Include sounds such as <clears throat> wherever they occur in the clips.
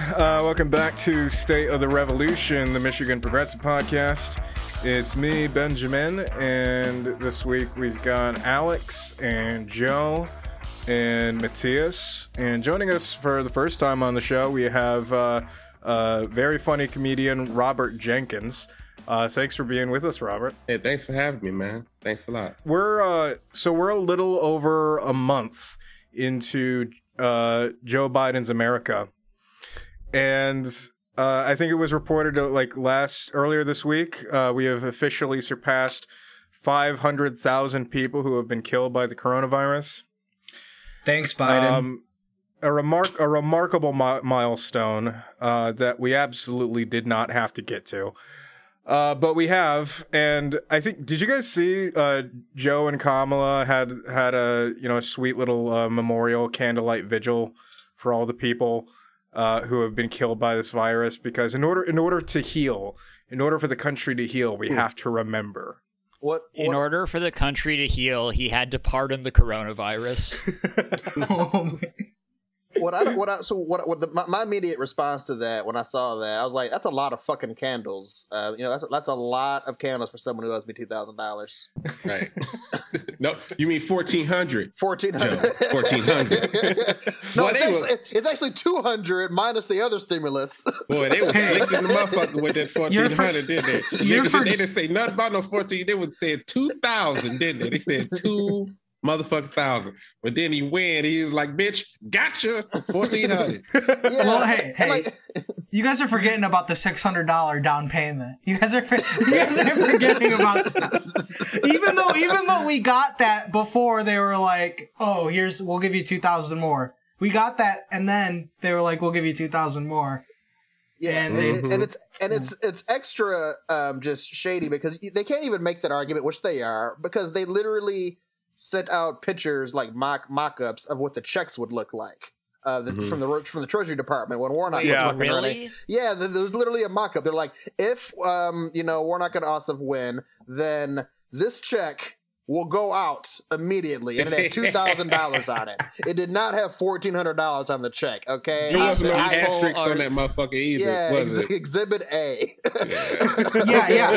Uh, welcome back to State of the Revolution, the Michigan Progressive Podcast. It's me, Benjamin, and this week we've got Alex and Joe and Matthias. And joining us for the first time on the show, we have uh, uh, very funny comedian Robert Jenkins. Uh, thanks for being with us, Robert. Hey, thanks for having me, man. Thanks a lot. We're uh, so we're a little over a month into uh, Joe Biden's America, and uh, I think it was reported uh, like last earlier this week uh, we have officially surpassed five hundred thousand people who have been killed by the coronavirus. Thanks, Biden. Um, a remark a remarkable mi- milestone uh, that we absolutely did not have to get to. Uh, but we have, and I think. Did you guys see uh, Joe and Kamala had had a you know a sweet little uh, memorial candlelight vigil for all the people uh, who have been killed by this virus? Because in order in order to heal, in order for the country to heal, we have to remember. What, In order for the country to heal, he had to pardon the coronavirus. <laughs> Oh, man. What I what I so what what the, my, my immediate response to that when I saw that I was like that's a lot of fucking candles uh, you know that's that's a lot of candles for someone who owes me two thousand dollars Right. <laughs> no, you mean 1400. fourteen hundred Joe, 1400. <laughs> no Boy, it's actually, were- it's actually two hundred minus the other stimulus <laughs> Boy, they were slick the motherfucker with that 1400, didn't they? you're Niggas, for- they didn't say nothing about no 14. They would say 2000, didn't they? They said two motherfucking thousand. But then he win. He's like, bitch, gotcha. 1400. <laughs> yeah Well, hey, hey. like, You guys are forgetting about the six hundred dollar down payment. You guys are for- you guys are <laughs> forgetting about that. even though even though we got that before, they were like, "Oh, here's we'll give you two thousand more." We got that, and then they were like, "We'll give you two thousand more." Yeah, And and, they- and, and it's and it's it's extra um, just shady because they can't even make that argument, which they are, because they literally sent out pictures like mock mock-ups of what the checks would look like uh, the, Mhm. from the from the Treasury Department when Warnock Yeah. was working on it. really? Yeah, th- there's literally a mock-up. They're like, if um, you know Warnock and Ossoff win, then this check will go out immediately, and it had two thousand dollars on it. <laughs> It did not have fourteen hundred dollars on the check. Okay, There was no Apple asterisks are- on that motherfucker either, yeah, was ex- it? Exhibit A. Yeah, <laughs> yeah.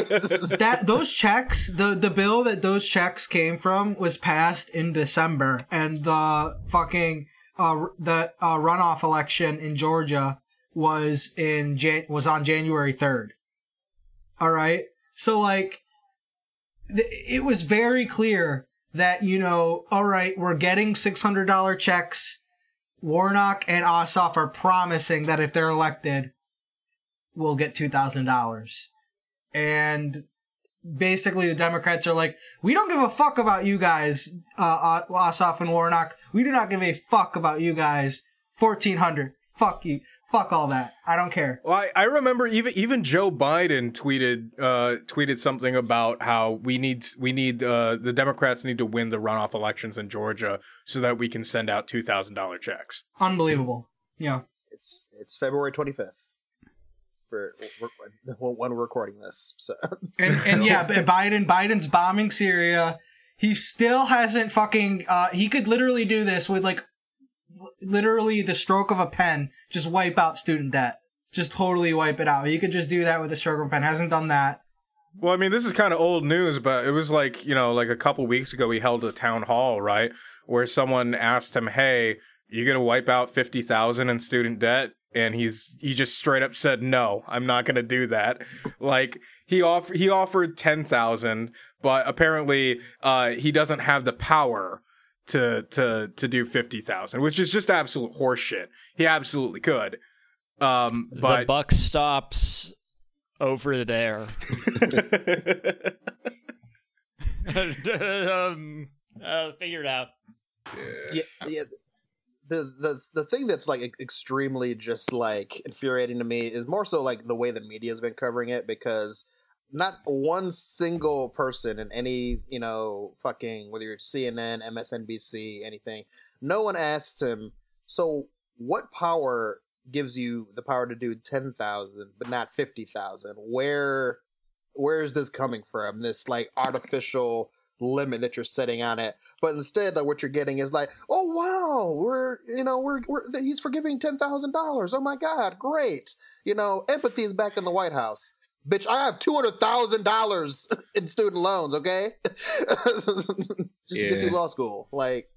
that those checks, the the bill that those checks came from was passed in December, and the fucking uh the uh, runoff election in Georgia was in Jan- was on January third. All right, so like, th- it was very clear that you know, all right, we're getting six hundred dollar checks. Warnock and Ossoff are promising that if they're elected, we'll get two thousand dollars and basically the Democrats are like, we don't give a fuck about you guys, uh, Ossoff and Warnock. We do not give a fuck about you guys. Fourteen hundred. Fuck you. Fuck all that. I don't care. Well, I, I remember even even Joe Biden tweeted uh, tweeted something about how we need we need uh, the Democrats need to win the runoff elections in Georgia so that we can send out two thousand dollar checks. Unbelievable. Yeah. it's it's February twenty fifth for when when we're recording this. So And and <laughs> yeah, Biden Biden's bombing Syria. He still hasn't fucking. Uh, he could literally do this with like, l- literally the stroke of a pen. Just wipe out student debt. Just totally wipe it out. You could just do that with a stroke of a pen. Hasn't done that. Well, I mean, this is kind of old news, but it was like you know, like a couple weeks ago, he held a town hall, right, where someone asked him, "Hey, you're gonna wipe out fifty thousand in student debt?" And he's he just straight up said, "No, I'm not gonna do that." like he off he offered ten thousand, but apparently uh, he doesn't have the power to to to do fifty thousand, which is just absolute horseshit. He absolutely could, um, the but buck stops over there. <laughs> um, uh, figure it out. yeah, yeah. The, the the thing that's like extremely just like infuriating to me is more so like the way the media has been covering it because not one single person in any you know fucking whether you're CNN, MSNBC, anything, no one asked him. So what power gives you the power to do ten thousand but not fifty thousand? Where where is this coming from? This like artificial limit that you're setting on it. But instead, like what you're getting is like, oh wow, we're you know we're, we're he's forgiving ten thousand dollars. Oh my god, great. You know, empathy is back in the White House. Bitch, I have two hundred thousand dollars <laughs> in student loans. Okay, <laughs> just to get through law school. Like,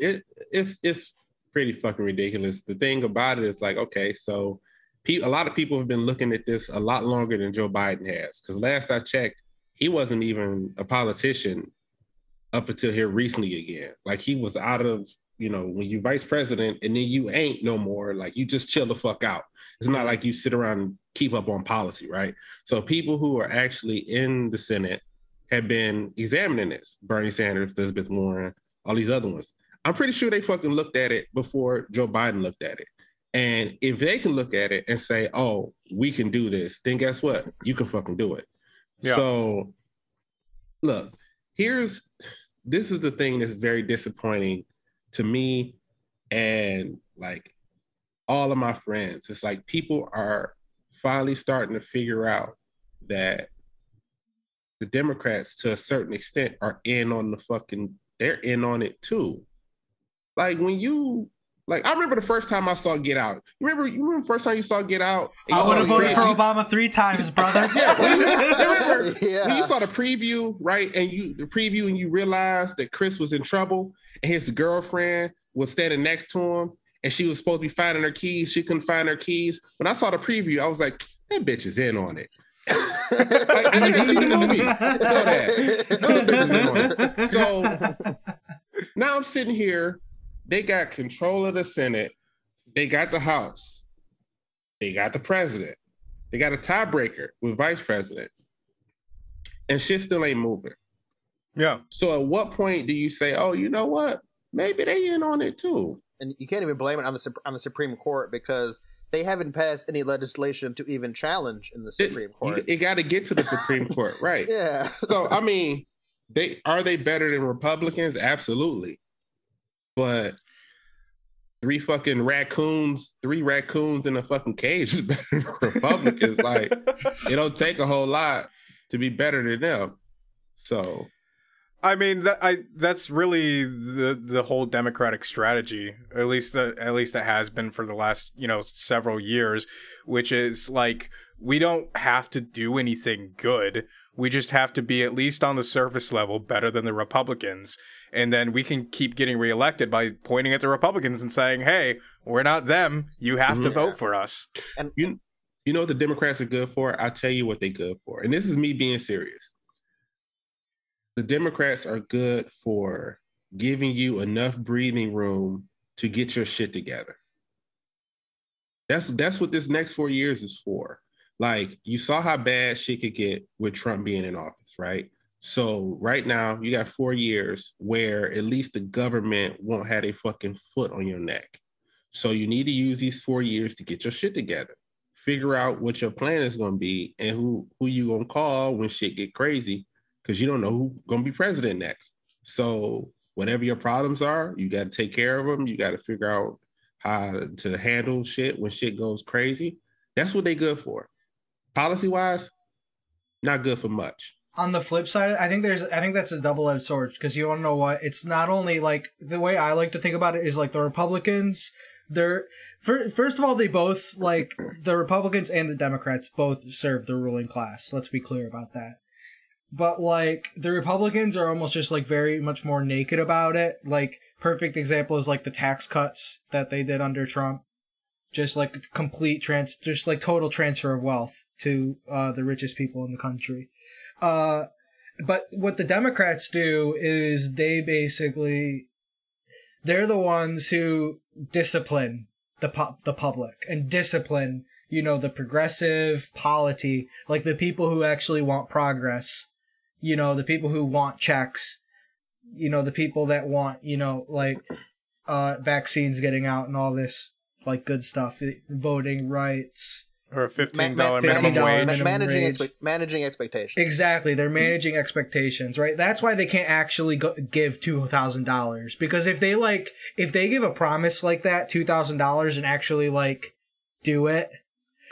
it it's it's pretty fucking ridiculous. The thing about it is like, okay, so pe- a lot of people have been looking at this a lot longer than Joe Biden has. Because last I checked, he wasn't even a politician up until here recently again. Like he was out of, you know, when you vice president and then you ain't no more. Like you just chill the fuck out. It's not like you sit around keep up on policy, right? So people who are actually in the Senate have been examining this. Bernie Sanders, Elizabeth Warren, all these other ones. I'm pretty sure they fucking looked at it before Joe Biden looked at it. And if they can look at it and say, oh, we can do this, then guess what? You can fucking do it. Yeah. So, look, here's this is the thing that's very disappointing to me and like all of my friends. It's like people are finally starting to figure out that the Democrats, to a certain extent, are in on the fucking, they're in on it too. Like when you, like, I remember the first time I saw Get Out. You remember, you remember the first time you saw Get Out? I would have voted for preview? Obama three times, brother. <laughs> Yeah, when you, <laughs> remember when you saw the preview, right? And you the preview, and you realized that Chris was in trouble, and his girlfriend was standing next to him, and she was supposed to be finding her keys. She couldn't find her keys. When I saw the preview, I was like, that bitch is in on it. <laughs> Like, I didn't see the movie. that. So now I'm sitting here. They got control of the Senate. They got the House. They got the president. They got a tiebreaker with vice president. And shit still ain't moving. Yeah. So at what point do you say, oh, you know what? Maybe they in on it too. And you can't even blame it on the on the Supreme Court because they haven't passed any legislation to even challenge in the It, Supreme Court. it got to get to the Supreme Court, <laughs> right? yeah, So I mean, they are they better than Republicans? Absolutely. But three fucking raccoons, three raccoons in a fucking cage is <laughs> better than Republicans. like it don't take a whole lot to be better than them. So I mean, that I that's really the the whole Democratic strategy. At least the, at least it has been for the last you know several years, which is like we don't have to do anything good. We just have to be at least on the surface level better than the Republicans, and then we can keep getting reelected by pointing at the Republicans and saying, "Hey, we're not them. You have to Mhm. vote for us." you you know what the Democrats are good for? I'll tell you what they're good for. And this is me being serious. The Democrats are good for giving you enough breathing room to get your shit together. That's that's what this next four years is for. Like you saw how bad shit could get with Trump being in office, right? So right now you got four years where at least the government won't have a fucking foot on your neck. So you need to use these four years to get your shit together. Figure out what your plan is to be and who who you gonna call when shit get crazy, because you don't know who gonna be president next. So whatever your problems are, you got to take care of them. You got to figure out how to handle shit when shit goes crazy. That's what they good for. Policy wise, not good for much. on the flip side, I think there's I think that's a double edged sword because you to know what it's not only like the way I like to think about it is like the Republicans. They're first of all they both like the Republicans and the Democrats both serve the ruling class. Let's be clear about that. But like the Republicans are almost just like very much more naked about it. Like perfect example is like the tax cuts that they did under Trump. Just like complete trans, just like total transfer of wealth to uh, the richest people in the country. Uh, but what the Democrats do is they basically they're the ones who discipline the pu- the public and discipline you know the progressive polity like the people who actually want progress you know the people who want checks you know the people that want you know like uh vaccines getting out and all this like good stuff voting rights Or a fifteen Ma- ma- dollar minimum $15 wage. ma- minimum managing expe- managing expectations. Exactly, they're managing expectations, right? That's why they can't actually go- give two thousand dollars because if they like, if they give a promise like that, two thousand dollars, and actually like do it,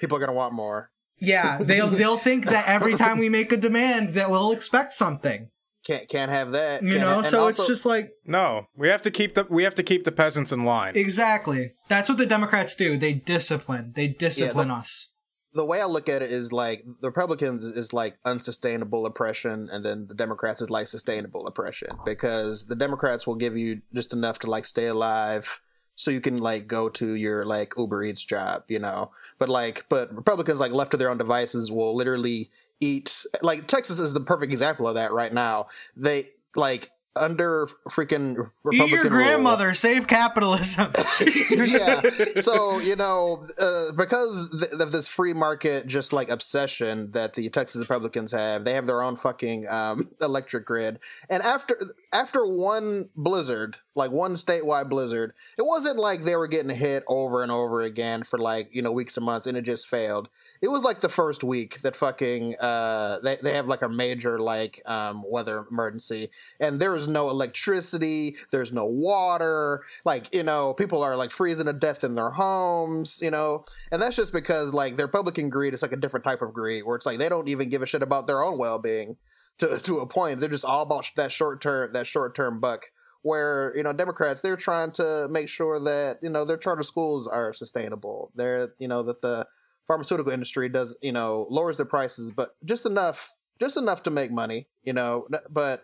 People are gonna want more. Yeah, they'll they'll think that every time we make a demand that we'll expect something. can't can't have that. You Can't know, ha- and so it's just like No, we have to keep the we have to keep the peasants in line. exactly. That's what the Democrats do. They discipline. They discipline us. the way I look at it is like the Republicans is like unsustainable oppression, and then the Democrats is like sustainable oppression because the Democrats will give you just enough to like stay alive, so you can like go to your like Uber Eats job, you know. But like, but Republicans like left to their own devices will literally eat. Like Texas is the perfect example of that right now. They like under freaking Republican Eat your rule- grandmother. Save capitalism. <laughs> yeah. So you know, uh, because th- of this free market, just like obsession that the Texas Republicans have, they have their own fucking um, <laughs> electric grid. And after after one blizzard, like one statewide blizzard, it wasn't like they were getting hit over and over again for like you know weeks and months, and it just failed. It was like the first week that fucking uh, they they have like a major like um, weather emergency, and there is no electricity, there's no water, like you know people are like freezing to death in their homes, you know, and that's just because like their Republican greed is like a different type of greed where it's like they don't even give a shit about their own well being to to a point. They're just all about that short term that short term buck. Where you know Democrats, they're trying to make sure that you know their charter schools are sustainable. They're you know that the pharmaceutical industry does you know lowers their prices, but just enough, just enough to make money. You know, but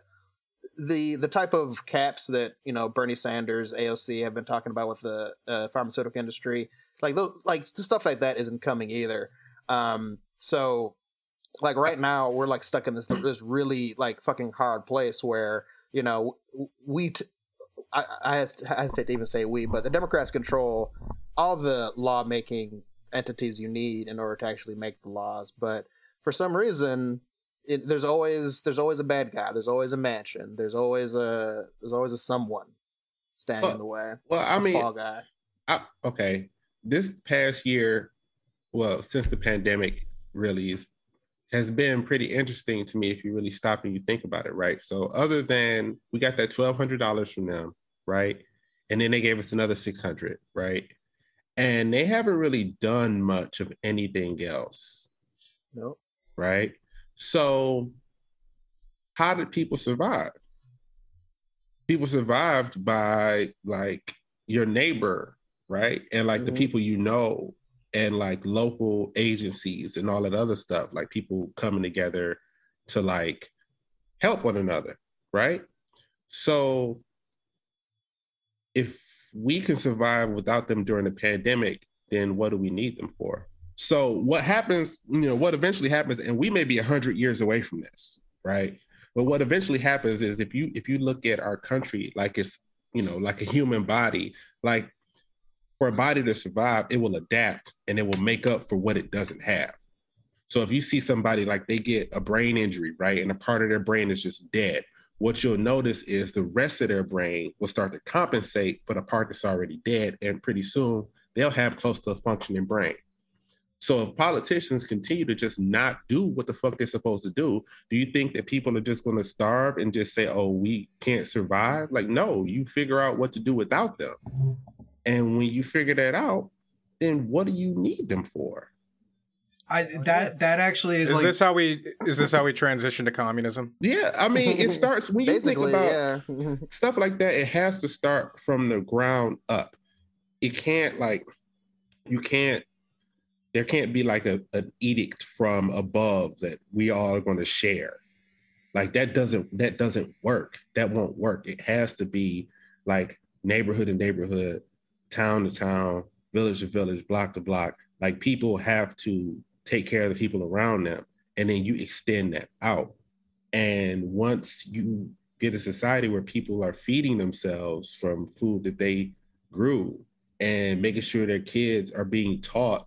the the type of caps that you know Bernie Sanders, AOC have been talking about with the uh, pharmaceutical industry, like those, like stuff like that isn't coming either. Um, so like right now we're like stuck in this this really like fucking hard place where you know we t- I, I I hesitate to even say we, but the Democrats control all the lawmaking entities you need in order to actually make the laws. But for some reason, it, there's always there's always a bad guy. There's always a Manchin. There's always a there's always a someone standing in the way. Well, I mean, fall guy. I, okay, this past year, well, since the pandemic really is, has been pretty interesting to me if you really stop and you think about it, right? So, other than we got that twelve hundred dollars from them, right, and then they gave us another six hundred, right, and they haven't really done much of anything else, Nope. right? So, how did people survive? People survived by like your neighbor, right? And like the Mhm. people you know, and like local agencies and all that other stuff, like people coming together to like help one another, right? So, if we can survive without them during the pandemic, then what do we need them for? So what happens, you know, what eventually happens, and we may be hundred years away from this, right? But what eventually happens is if you if you look at our country like it's, you know, like a human body, like for a body to survive, it will adapt and it will make up for what it doesn't have. So if you see somebody like they get a brain injury, right, and a part of their brain is just dead, what you'll notice is the rest of their brain will start to compensate for the part that's already dead, and pretty soon they'll have close to a functioning brain. So if politicians continue to just not do what the fuck they're supposed to do, do you think that people are just going to starve and just say, "Oh, we can't survive"? Like, no, you figure out what to do without them. And when you figure that out, then what do you need them for? I oh, that that actually is, Is like this how we is this how we transition to communism? Yeah, I mean, it <laughs> starts when you Basically, think about yeah. <laughs> stuff like that. It has to start from the ground up. It can't like you can't. There can't be like a, an edict from above that we all are going to share. Like that doesn't that doesn't work. That won't work. It has to be like neighborhood to neighborhood, town to town, village to village, block to block. Like people have to take care of the people around them, and then you extend that out. And once you get a society where people are feeding themselves from food that they grew and making sure their kids are being taught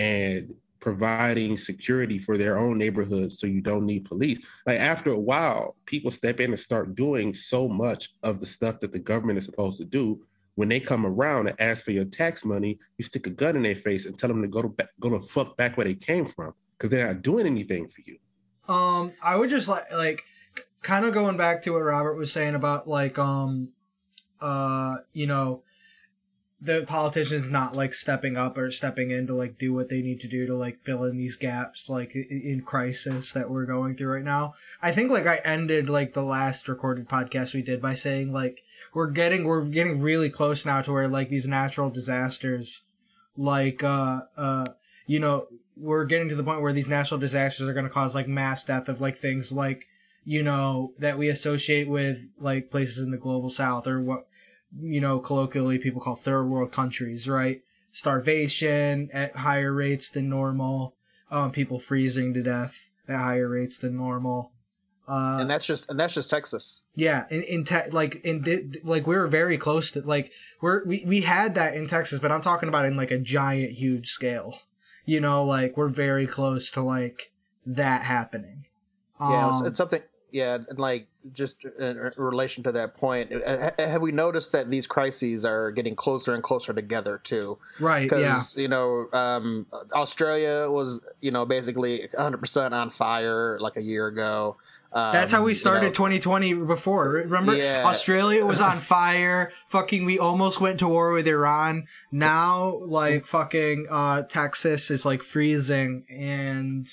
and providing security for their own neighborhoods so you don't need police. Like after a while, people step in and start doing so much of the stuff that the government is supposed to do. When they come around and ask for your tax money, you stick a gun in their face and tell them to go to ba- go to fuck back where they came from because they're not doing anything for you. Um, I would just like like kind of going back to what Robert was saying about like um uh you know the politicians not like stepping up or stepping in to like do what they need to do to like fill in these gaps like in crisis that we're going through right now. I think like I ended like the last recorded podcast we did by saying like we're getting we're getting really close now to where like these natural disasters like uh uh you know we're getting to the point where these natural disasters are going to cause like mass death of like things like you know that we associate with like places in the global south or what you know colloquially people call third world countries right starvation at higher rates than normal um people freezing to death at higher rates than normal uh and that's just and that's just Texas. yeah, in in te- like in di- like we were very close to like we're we we had that in Texas, but I'm talking about in like a giant, huge scale. You know, like we're very close to like that happening. Yeah, it's, Um, it's something. Yeah, and like just in in relation to that point, uh, have we noticed that these crises are getting closer and closer together too? right. Yeah. Because you know, um, Australia was you know basically 100 percent on fire like a year ago. Um, That's how we you started know, 2020 before. Remember, Yeah. Australia was on <laughs> fire. fucking, we almost went to war with Iran. Now, like, fucking, uh, Texas is like freezing and,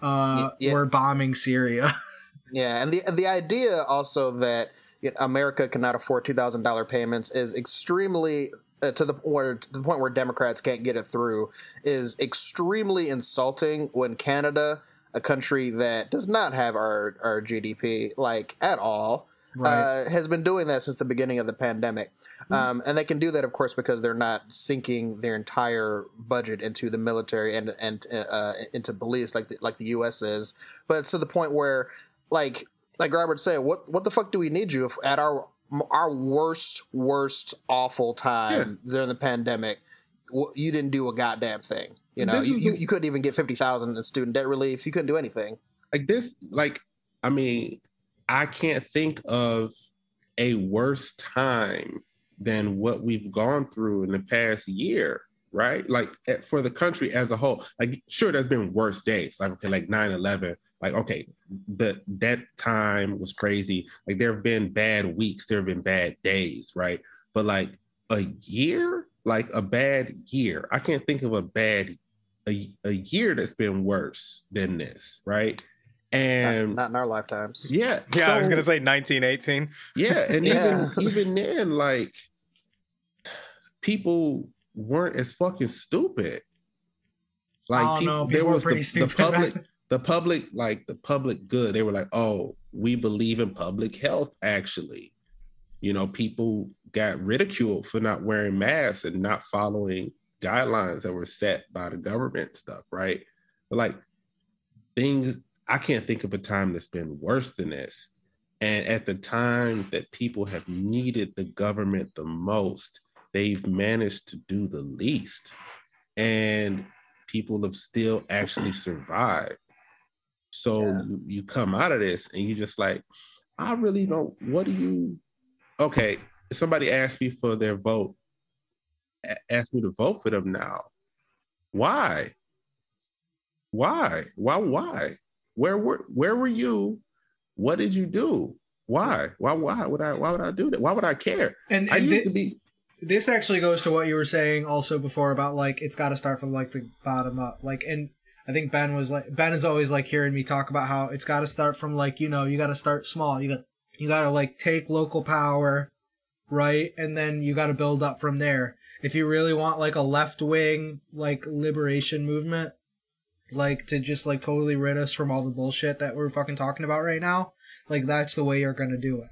uh, yeah. we're bombing Syria. <laughs> Yeah, and the the idea also that you know, America cannot afford two thousand dollar payments is extremely uh, to the where to the point where Democrats can't get it through is extremely insulting when Canada, a country that does not have our our GDP like at all, uh, has been doing that since the beginning of the pandemic. Um, and they can do that, of course, because they're not sinking their entire budget into the military and and uh, into police like the, like the U.S. is. But it's to the point where, like like Robert said, what what the fuck do we need you if at our our worst worst awful time during the pandemic, you didn't do a goddamn thing. You know, you, you, you couldn't even get fifty thousand in student debt relief. You couldn't do anything. like this like i mean i can't think of a worse time than what we've gone through in the past year right like for the country as a whole like sure there's been worse days like okay like 9-11 like okay but that time was crazy like there have been bad weeks there have been bad days right but like a year like a bad year i can't think of a bad a, a year that's been worse than this right and not in our lifetimes. yeah Yeah, I was gonna say 1918. yeah and Yeah. even <laughs> even then like people weren't as fucking stupid like oh no, there people were was the, the public the public like the public good they were like oh we believe in public health actually. You know people got ridiculed for not wearing masks and not following guidelines that were set by the government stuff right? But like things i can't think of a time that's been worse than this. And at the time that people have needed the government the most they've managed to do the least. And people have still actually survived so Yeah. you, you come out of this and you just like i really don't what do you okay somebody asked me for their vote a- asked me to vote for them now. Why? Why? Why why? Where were where were you? What did you do? Why? Why why would i why would i do that? Why would i care? And, i used thi- to be this actually goes to what you were saying also before about like it's got to start from like the bottom up. Like and i think ben was like ben is always like hearing me talk about how it's got to start from like you know you got to start small. You got you got to like take local power right? And then you got to build up from there. If you really want like a left wing like liberation movement like to just like totally rid us from all the bullshit that we're fucking talking about right now like that's the way you're gonna do it.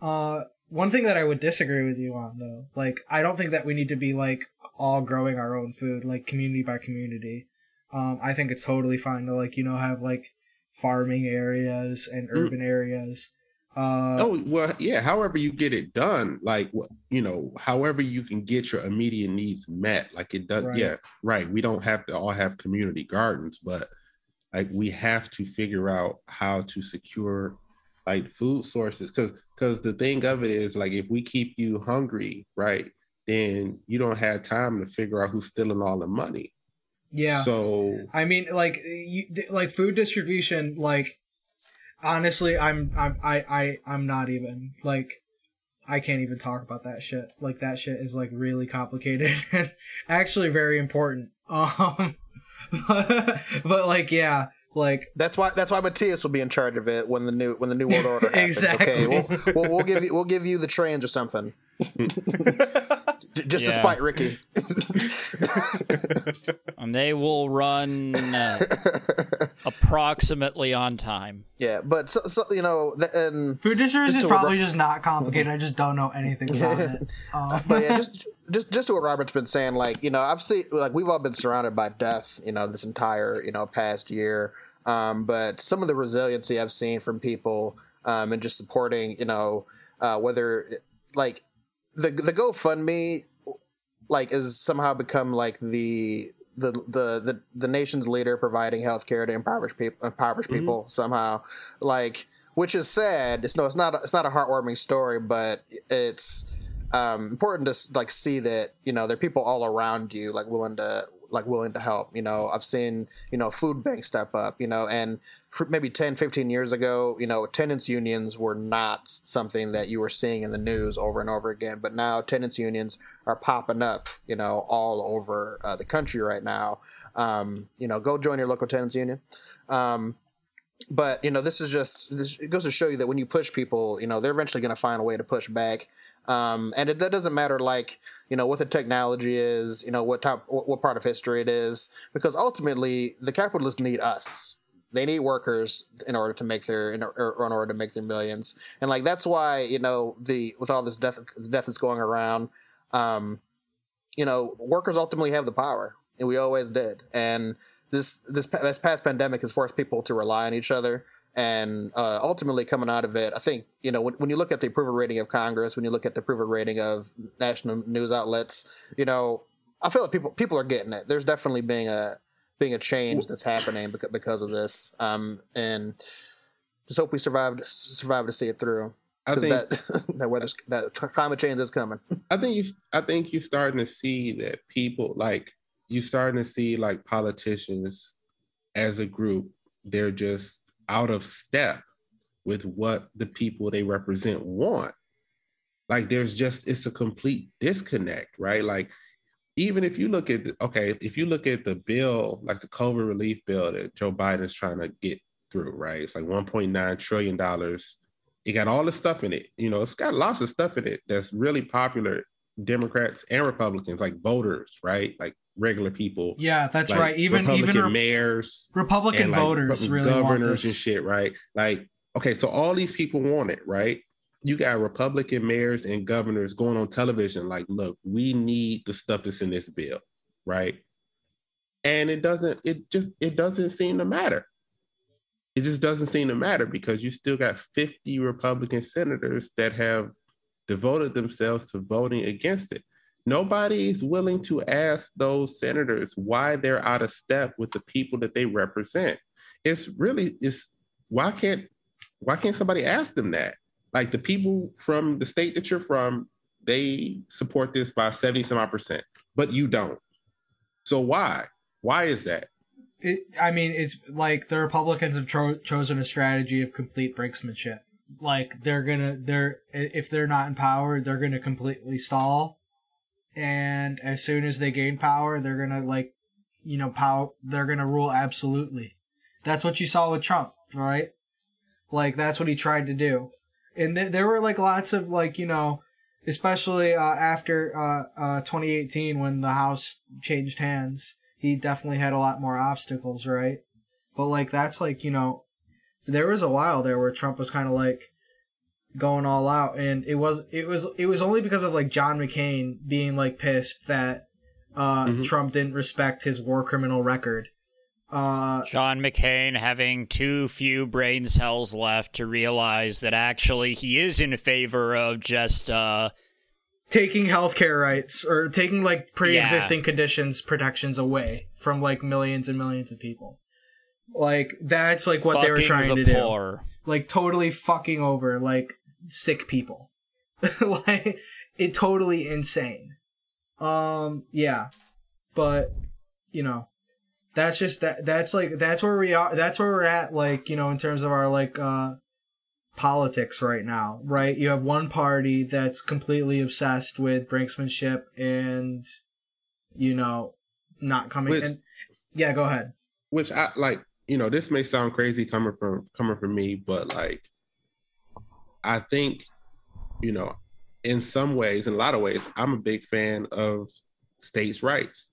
Uh one thing that I would disagree with you on though, like I don't think that we need to be like all growing our own food, like community by community. Um, I think it's totally fine to like you know have like farming areas and Mm. urban areas. Uh, oh well yeah however you get it done like you know however you can get your immediate needs met like it does Right. yeah right we don't have to all have community gardens but like we have to figure out how to secure like food sources because because the thing of it is like if we keep you hungry right then you don't have time to figure out who's stealing all the money yeah. so I mean, like, you, like food distribution. Like, honestly, I'm, I'm, I, I, I'm not even like, I can't even talk about that shit. Like that shit is like really complicated <laughs> and actually very important. Um, but, <laughs> but like yeah, like That's why that's why Matthias will be in charge of it when the new when the new world order <laughs> happens. Exactly. Okay, we'll, we'll, we'll give you we'll give you the trains or something. J- Just to Yeah. spite Ricky. <laughs> And they will run uh, approximately on time. yeah, but so, so you know, th- and food distributors Just is probably rubber- just not complicated. I just don't know anything about <laughs> it. Um, but yeah, just just just to what Robert's been saying, like you know, I've seen like we've all been surrounded by death, you know, this entire you know past year. Um, but some of the resiliency I've seen from people um, and just supporting, you know, uh, whether like the the GoFundMe like is somehow become like the the the the, the nation's leader providing healthcare to impoverished people impoverished Mhm. people somehow like which is sad it's no it's not it's not a heartwarming story but it's um important to like see that you know there are people all around you like willing to like willing to help you know? I've seen you know food banks step up you know? And maybe 10 15 years ago you know tenants unions were not something that you were seeing in the news over and over again. But now tenants unions are popping up you know all over uh, the country right now. Um, you know go join your local tenants union. Um, but you know this is just this it goes to show you that when you push people you know they're eventually going to find a way to push back um, and it, that doesn't matter like you know what the technology is you know what type what, what part of history it is because ultimately the capitalists need us. They need workers in order to make their in, or in order to make their millions. And like that's why you know the with all this death death that's going around um, you know workers ultimately have the power and we always did. And this this this past pandemic has forced people to rely on each other and uh, ultimately coming out of it i think you know when, when you look at the approval rating of congress when you look at the approval rating of national news outlets you know i feel like people people are getting it. There's definitely being a being a change that's happening because, because of this um and just hope we survived survive to see it through I think that <laughs> that weather's that climate change is coming. I think you I think you're starting to see that people like you're starting to see like politicians as a group, they're just out of step with what the people they represent want. Like there's just it's a complete disconnect, right? Like even if you look at the, okay, if you look at the bill, like the COVID relief bill that Joe Biden is trying to get through, right? It's like 1.9 trillion dollars. It got all the stuff in it. You know, it's got lots of stuff in it that's really popular Democrats and Republicans, like voters, right? Like regular people. yeah, that's like right. Even Republican even re- mayors Republican like voters really want governors and shit, right? Like, okay, so all these people want it, right? You got Republican mayors and governors going on television, like, look, we need the stuff that's in this bill, right? And it doesn't, it just, it doesn't seem to matter. It just doesn't seem to matter because you still got 50 Republican senators that have devoted themselves to voting against it. Nobody is willing to ask those senators why they're out of step with the people that they represent. It's really it's why can't why can't somebody ask them that? Like the people from the state that you're from, they support this by 70 some odd percent, but you don't. So why? Why is that? It, I mean, it's like the Republicans have cho- chosen a strategy of complete brinksmanship. Like they're gonna, they're if they're not in power, they're gonna completely stall, and as soon as they gain power, they're gonna like, you know, power. They're gonna rule absolutely. That's what you saw with Trump, right? Like that's what he tried to do, and th- there were like lots of like you know, especially uh, after uh, uh, 2018 when the House changed hands he definitely had a lot more obstacles, right? But like that's like, you know, there was a while there where Trump was kind of like going all out and it was it was it was only because of like John McCain being like pissed that uh Mhm. Trump didn't respect his war criminal record. Uh John McCain having too few brain cells left to realize that actually he is in favor of just uh taking healthcare rights or taking like pre-existing conditions protections away from like millions and millions of people. Like that's like what they were trying the to do. poor. like totally fucking over like sick people <laughs> like it totally insane um yeah but you know that's just that that's like that's where we are that's where we're at like you know in terms of our like uh politics right now, right? You have one party that's completely obsessed with brinksmanship and, you know, not coming. Which- and yeah, go ahead. which I like, you know, this may sound crazy coming from coming from me, but like I think, you know, in some ways, in a lot of ways, I'm a big fan of states' rights.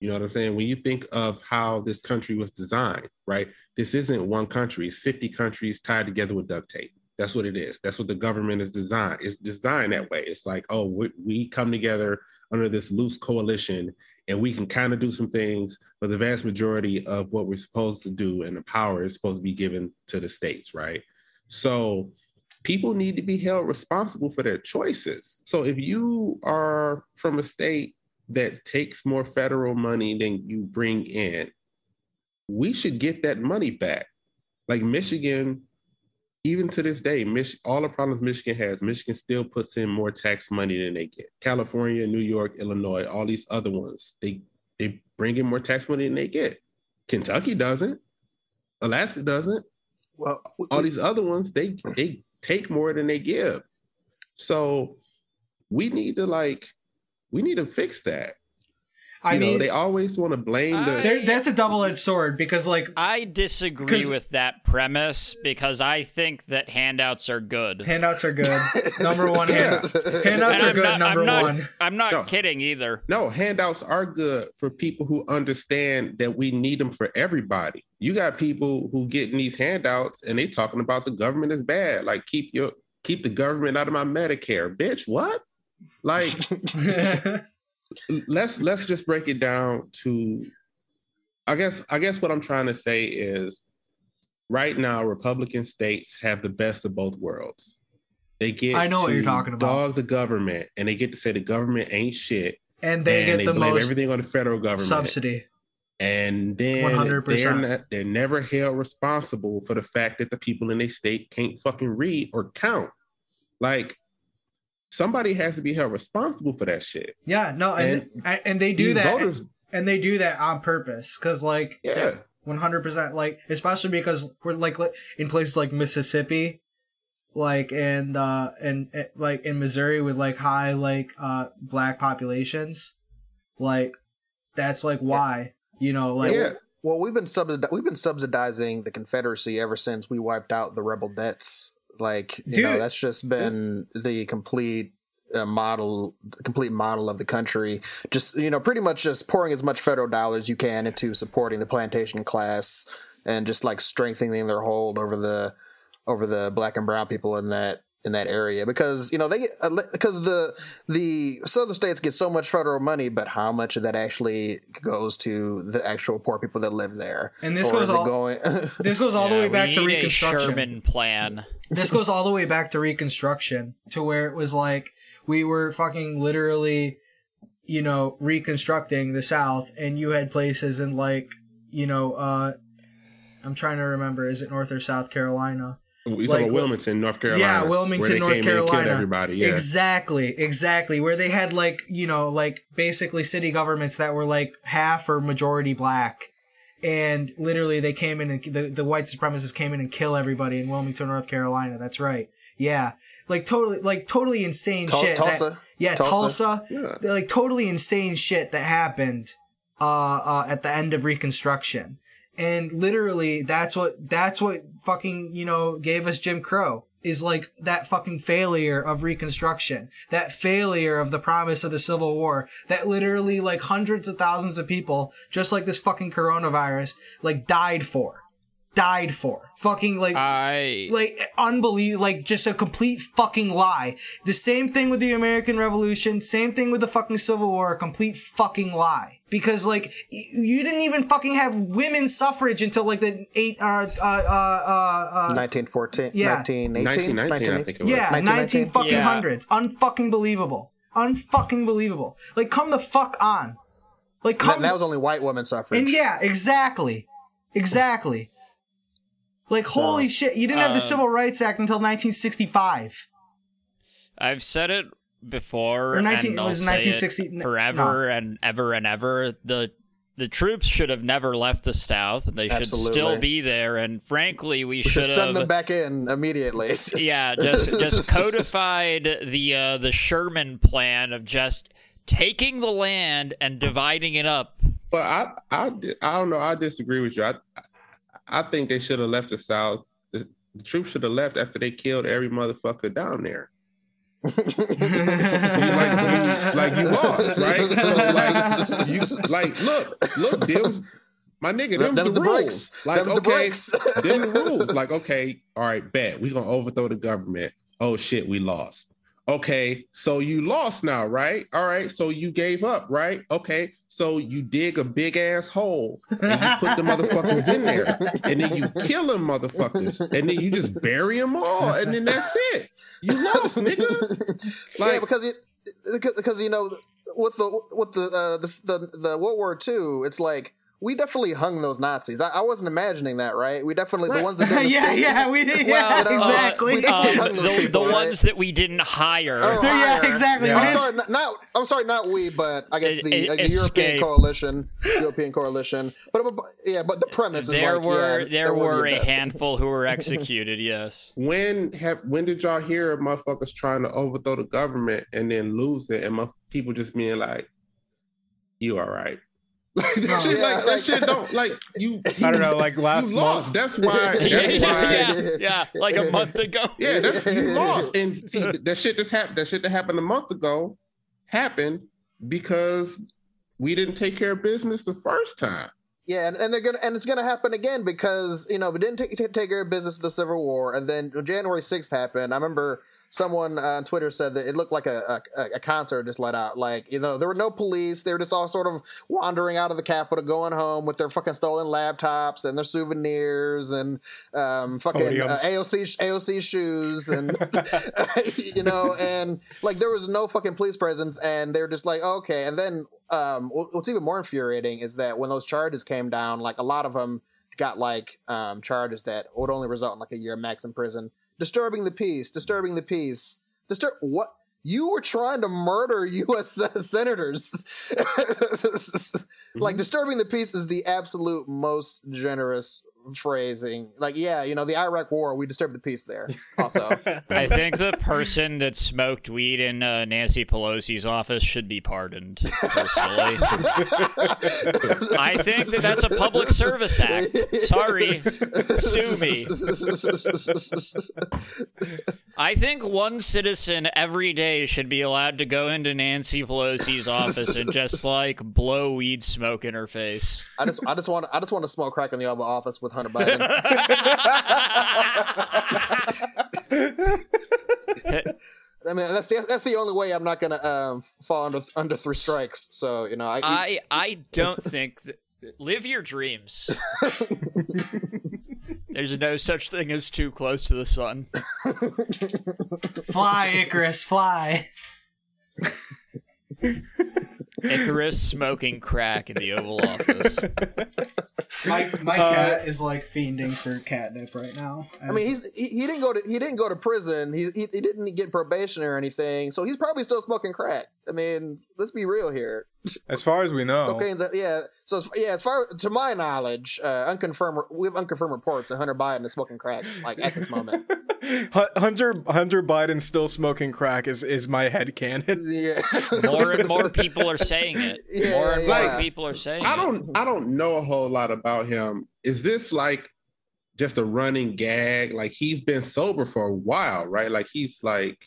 You know what I'm saying? When you think of how this country was designed, right? This isn't one country, it's 50 countries tied together with duct tape. That's what it is. That's what the government is designed. It's designed that way. It's like, oh, we, we come together under this loose coalition and we can kind of do some things, but the vast majority of what we're supposed to do and the power is supposed to be given to the states, right? So people need to be held responsible for their choices. So if you are from a state that takes more federal money than you bring in, we should get that money back. Like Michigan, even to this day, Mich- all the problems Michigan has, Michigan still puts in more tax money than they get. California, New York, Illinois, all these other ones, they they bring in more tax money than they get. Kentucky doesn't. Alaska doesn't. Well, we- All these other ones, they they take more than they give. So we need to like we need to fix that. I you mean, know, they always want to blame the I- there, that's a double edged sword because, like, I disagree with that premise because I think that handouts are good. handouts are good. <laughs> Number one, Yeah. hand, handouts And are I'm good. not- number I'm not- one. I'm not No. kidding either. No, handouts are good for people who understand that we need them for everybody. You got people who getting these handouts and they talking about the government is bad. Like keep your keep the government out of my Medicare. Bitch, what? Like <laughs> <laughs> let's let's just break it down to I guess I guess what I'm trying to say is right now Republican states have the best of both worlds. They get I know what you're talking about. Dog the government and they get to say the government ain't shit and they and get the blame most everything on the federal government. subsidy. And then 100%. they're not, they're never held responsible for the fact that the people in their state can't fucking read or count. Like somebody has to be held responsible for that shit. Yeah, no, and and, and they do that, voters, and they do that on purpose because, like, yeah, one hundred percent, like, especially because we're like in places like Mississippi, like and uh and uh, like in Missouri with like high like uh black populations, like that's like why you know like yeah. Well, we've been subsidi- we've been subsidizing the Confederacy ever since we wiped out the rebel debts. Like, you know, that's just been the complete uh, model, complete model of the country. Just you know, pretty much just pouring as much federal dollars you can into supporting the plantation class and just like strengthening their hold over the over the black and brown people in that in that area because you know they because the the southern states get so much federal money but how much of that actually goes to the actual poor people that live there and this or goes is it all going <laughs> this goes all the way back to Reconstruction. Sherman plan. <laughs> this goes all the way back to Reconstruction to where it was like we were fucking literally, you know, reconstructing the South, and you had places in like, you know, uh, I'm trying to remember, is it North or South Carolina? We Like, talking about Wilmington, North Carolina. Yeah, where Wilmington, they North came in and Carolina. Everybody, yeah. Exactly, exactly. Where they had like, you know, like basically city governments that were like half or majority black. And literally they came in and the, the white supremacists came in and kill everybody in Wilmington, North Carolina. That's right. Yeah. Like totally, like totally insane Tul- shit. that- Tulsa yeah, Tulsa? Tulsa. Yeah. Like totally insane shit that happened, uh, uh, at the end of Reconstruction. And literally, that's what, that's what fucking, you know, gave us Jim Crow. Is like that fucking failure of Reconstruction. That failure of the promise of the Civil War. That literally, like, hundreds of thousands of people, just like this fucking coronavirus, like, died for. Died for. Fucking, like, I like unbelievable like just a complete fucking lie the same thing with the american revolution same thing with the fucking civil war a complete fucking lie because like you didn't even fucking have women's suffrage until like the eight uh uh uh uh, uh 1914 Yeah. 1918 1919, I think it was. yeah 19 1919? fucking Yeah. hundreds unfucking believable unfucking believable like come the fuck on like That, come that was only white women suffrage and yeah, exactly. Exactly. Like, holy shit, you didn't have the uh, Civil Rights Act until 1965. I've said it before, Or 19 and I'll was it say 1960 it forever and ever and ever. The the troops should have never left the South, and they should Absolutely. still be there. And frankly, we, We should should send them back in immediately. <laughs> <laughs> yeah, just just <laughs> codified the uh, the Sherman plan of just taking the land and dividing it up. But I, I, I don't know. I disagree with you. I, I think they should have left the South. The, the troops should have left after they killed every motherfucker down there. <laughs> like, like you lost, right? So like, you, like look, look, Dims, my nigga, them, Them the, the rules. Like, Them okay, bricks. them the rules. Like, okay, all right, bet we gonna overthrow the government. Oh shit, we lost. Okay, so you lost now, right? All right, so you gave up, right? Okay, so you dig a big ass hole and you put the motherfuckers in there, and then you <laughs> kill them motherfuckers, and then you just bury them all, and then that's it. You lost, nigga. <laughs> yeah, Like- because you because you know with the with the uh, the, the the World War II, it's like we definitely hung those Nazis. I, I wasn't imagining that, right? We definitely the ones that didn't <laughs> yeah, escape. yeah, we did. Well, Yeah, you know, uh, exactly. we definitely Um, hung those the people, the right? ones that we didn't hire. Oh, Yeah, higher. exactly. Yeah. I'm sorry, not, not I'm sorry, not we, but I guess the, uh, the European coalition, European coalition. But, but, but yeah, but the premise is there like, were yeah, there will were a death. handful who were <laughs> executed. Yes. when have when did y'all hear of motherfuckers trying to overthrow the government and then lose it and my people just being like you all right <laughs> like that No. shit Yeah, like, like- that shit don't like <laughs> you I don't know, like last you lost month. that's why yeah, <laughs> that's yeah, why yeah, yeah, like a month ago. yeah that's you lost and see that shit that's happened that shit that happened a month ago happened because we didn't take care of business the first time Yeah, and, and they're gonna and it's gonna happen again because you know we didn't take, take care of business in the Civil War, and then January sixth happened. I remember someone on Twitter said that it looked like a, a a concert just let out. Like you know there were no police; they were just all sort of wandering out of the Capitol, going home with their fucking stolen laptops and their souvenirs and um, fucking uh, AOC AOC shoes and <laughs> <laughs> you know and like there was no fucking police presence, and they were just like okay, and then um, what's even more infuriating is that when those charges came down, like a lot of them got like um, charges that would only result in like a year max in prison. Disturbing the peace, disturbing the peace, disturb what you were trying to murder <laughs> U.S. senators. <laughs> like disturbing the peace is the absolute most generous phrasing. Like, yeah, you know, the Iraq War, we disturbed the peace there. Also, <laughs> I think the person that smoked weed in uh, Nancy Pelosi's office should be pardoned. Personally, <laughs> I think that that's a public service act. Sorry, sue me. I think one citizen every day should be allowed to go into Nancy Pelosi's office and just like blow weed smoke in her face. I just, I just want, I just want to smoke crack in the Oval Office with Hunter Biden. <laughs> I mean, that's the that's the only way I'm not gonna um, fall under under three strikes. So you know, I, I I don't think that live your dreams. <laughs> There's no such thing as too close to the sun. Fly, Icarus, fly. <laughs> Icarus smoking crack in the Oval Office. My my Uh, cat is like fiending for catnip right now. I mean, he's he, he didn't go to he didn't go to prison. He, he he didn't get probation or anything. So he's probably still smoking crack. I mean, let's be real here. As far as we know, Cocaine's yeah. So as, yeah, as far to my knowledge, uh, unconfirmed we have unconfirmed reports that Hunter Biden is smoking crack like at this moment. <laughs> Hu- Hunter Hunter Biden still smoking crack is is my head canon. Yeah. More and more <laughs> people are saying it. <laughs> Yeah, more and more yeah. people are saying I don't I don't know a whole lot about him. Is this like just a running gag? Like he's been sober for a while, right? Like he's like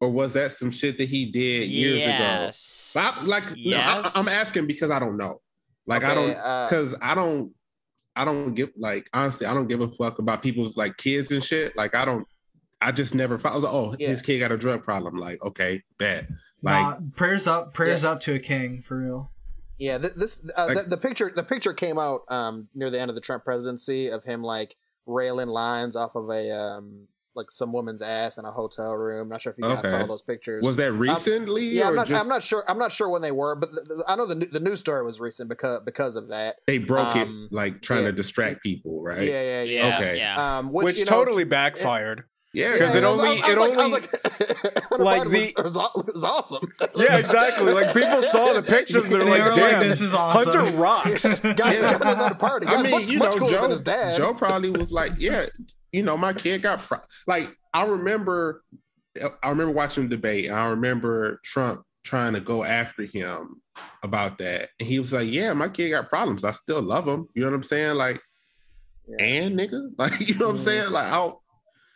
or was that some shit that he did years ago? yes. But I, like no, yes. I, am asking because I don't know. Like I don't uh, because I don't I don't give like honestly I don't give a fuck about people's like kids and shit. Like I don't I just never I was like, oh Yeah. his kid got a drug problem. Like okay, bad. Like Nah, prayers up, prayers up to a king for real. Yeah, th- this uh, Like- the, the picture the picture came out um, near the end of the Trump presidency of him like railing lines off of a um, like some woman's ass in a hotel room. Not sure if you guys Okay. saw those pictures. was that recently? yeah, I'm not. just I'm not sure. I'm not sure when they were, but the, the- I know the new- the news story was recent because because of that. they broke um, it like trying yeah. to distract people, right? Yeah, yeah, yeah. Yeah, Okay. yeah. Um, which, which you know, totally backfired. Yeah, Because it only- it like- I was only- like, <laughs> Hunter <laughs> like the- looks, looks, looks awesome. <laughs> That's Yeah, exactly. Like people saw the pictures, they're They like, were like, "Damn, this is awesome." Hunter rocks." Guy, Yeah. guy knows how to party. I mean, much, you much know, Joe, his dad. Joe probably was like, yeah, you know, my kid got pro-. like. I remember, I remember watching the debate, and I remember Trump trying to go after him about that, and he was like, "Yeah, my kid got problems. I still love him. You know what I'm saying? Like, Yeah. and nigga, like, you know what I'm Mhm. saying? Like, I'll,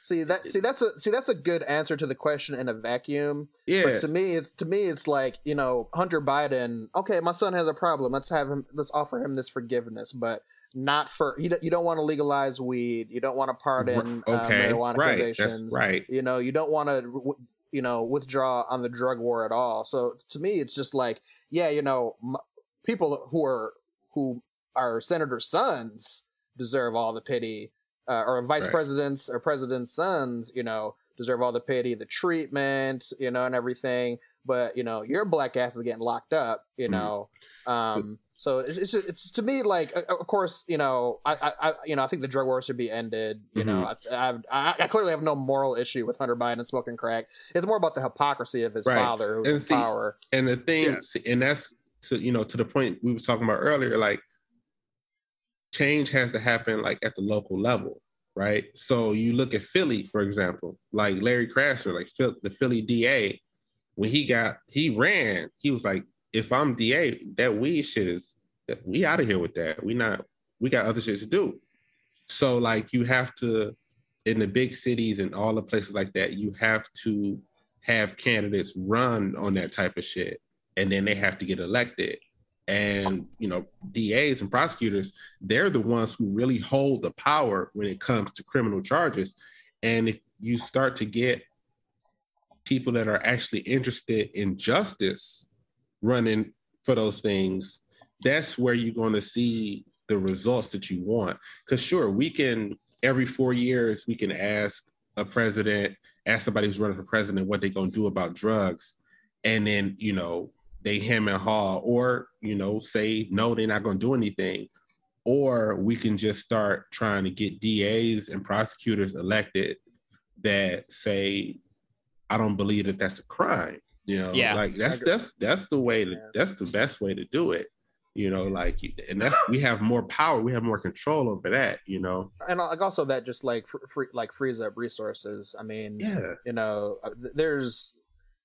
See that? See that's a see that's a good answer to the question in a vacuum. yeah, But to me, it's to me, it's like you know, Hunter Biden. Okay, my son has a problem. Let's have him. Let's offer him this forgiveness, but not for you. Don't, you don't want to legalize weed. You don't want to pardon uh, marijuana right, convictions. that's right. You know, you don't want to. You know, withdraw on the drug war at all. So to me, it's just like, yeah, you know, m- people who are who are senators' sons deserve all the pity, uh, or vice Right. presidents or presidents' sons, you know, deserve all the pity, the treatment, you know, and everything. But you know, your black ass is getting locked up, you Mhm. know. Um, so it's, it's it's to me like, of course, you know, I, I, I you know, I think the drug war should be ended. You know, I, I, I clearly have no moral issue with Hunter Biden and smoking crack. It's more about the hypocrisy of his Right. father who's And in see, power. And the thing, Yeah. see, and that's to you know to the point we were talking about earlier. Like, change has to happen like at the local level, right? So you look at Philly, for example, like Larry Krasner, like Phil, the Philly DA, when he got he ran, he was like, if I'm DA, that weed shit is that we out of here with that. We not we got other shit to do. So like you have to in the big cities and all the places like that, you have to have candidates run on that type of shit and then they have to get elected and you know DAs and prosecutors they're the ones who really hold the power when it comes to criminal charges. And if you start to get people that are actually interested in justice running for those things that's where you're going to see the results that you want. Because sure we can every 4 years we can ask a president ask somebody who's running for president what they're going to do about drugs. And then you know they hem and haw or you know say no they're not going to do anything. Or we can just start trying to get das and prosecutors elected that say i don't believe that that's a crime you know? Yeah. like that's that's that's the way to that's the best way to do it you know? Like and that's we have more power we have more control over that you know? And like also that just like free, like frees up resources. I mean, yeah. you know, uh, there's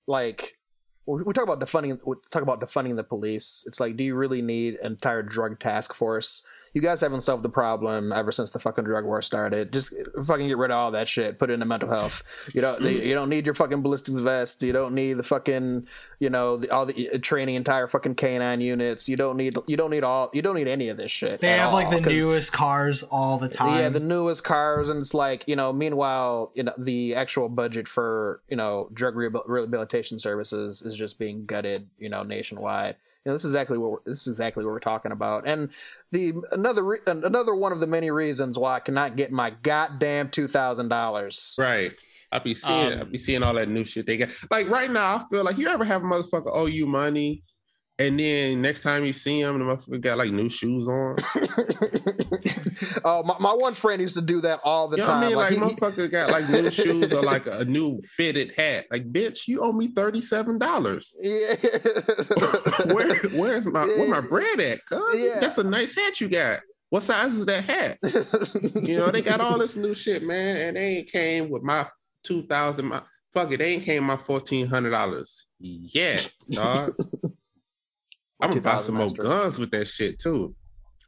like we talk about defunding we talk about defunding the police. It's like, do you really need an entire drug task force? You guys haven't solved the problem ever since the fucking drug war started. Just fucking get rid of all that shit. Put it into mental health. You don't. you don't need your fucking ballistics vest. You don't need the fucking. You know, the, all the uh, training entire fucking canine units. You don't need. You don't need all. You don't need any of this shit. They have like the newest cars all the time. yeah, the newest cars, and it's like you know. Meanwhile, you know the actual budget for you know drug rehabilitation services is just being gutted, you know, nationwide. You know, this is exactly what this is exactly what we're talking about. And the another re- another one of the many reasons why I cannot get my goddamn two thousand dollars. Right. I be seeing, I Um, be seeing all that new shit they got. Like right now, I feel like you ever have a motherfucker owe you money, and then next time you see him, the motherfucker got like new shoes on. <laughs> oh, my, my one friend used to do that all the You know time. I mean? Like, he- he- motherfucker got like new shoes or like a new fitted hat. Like, bitch, you owe me thirty seven dollars. yeah. <laughs> Where, where's my where my bread at? cuz? Yeah. That's a nice hat you got. What size is that hat? You know, they got all this new shit, man, and they ain't came with my two thousand. My fuck it, they ain't came with my fourteen hundred dollars. Yeah, dog. <laughs> I'm gonna buy some more guns with that shit too.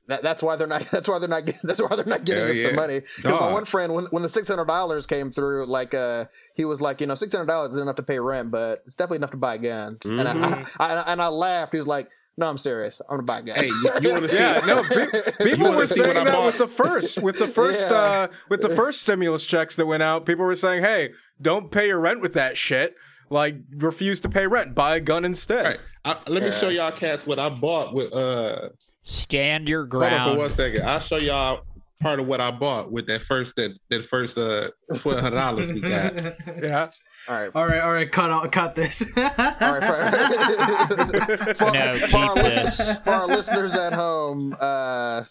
That, that's why they're not. <laughs> That's why they're not. That's why they're not giving Hell us yeah. the money. Because my one friend, when when the six hundred dollars came through, like uh, he was like, you know, six hundred dollars isn't enough to pay rent, but it's definitely enough to buy guns. And I, Mhm. I, I and I laughed. He was like, no, I'm serious. I'm gonna buy a gun. Hey, you, you want to <laughs> see? Yeah, no, <laughs> people wanna were see saying that bought? with the first, with the first, Yeah. uh, with the first stimulus checks that went out. People were saying, "Hey, don't pay your rent with that shit. Like, refuse to pay rent. Buy a gun instead." Right. I, let me show y'all cats what I bought with uh Stand your hold on for one second. I'll show y'all part of what I bought with that first that that first uh twelve hundred dollars we got. <laughs> Yeah. All right. all right, all right, cut out, cut this. <laughs> All right. For, <laughs> for, No, for our this. for our listeners at home, uh,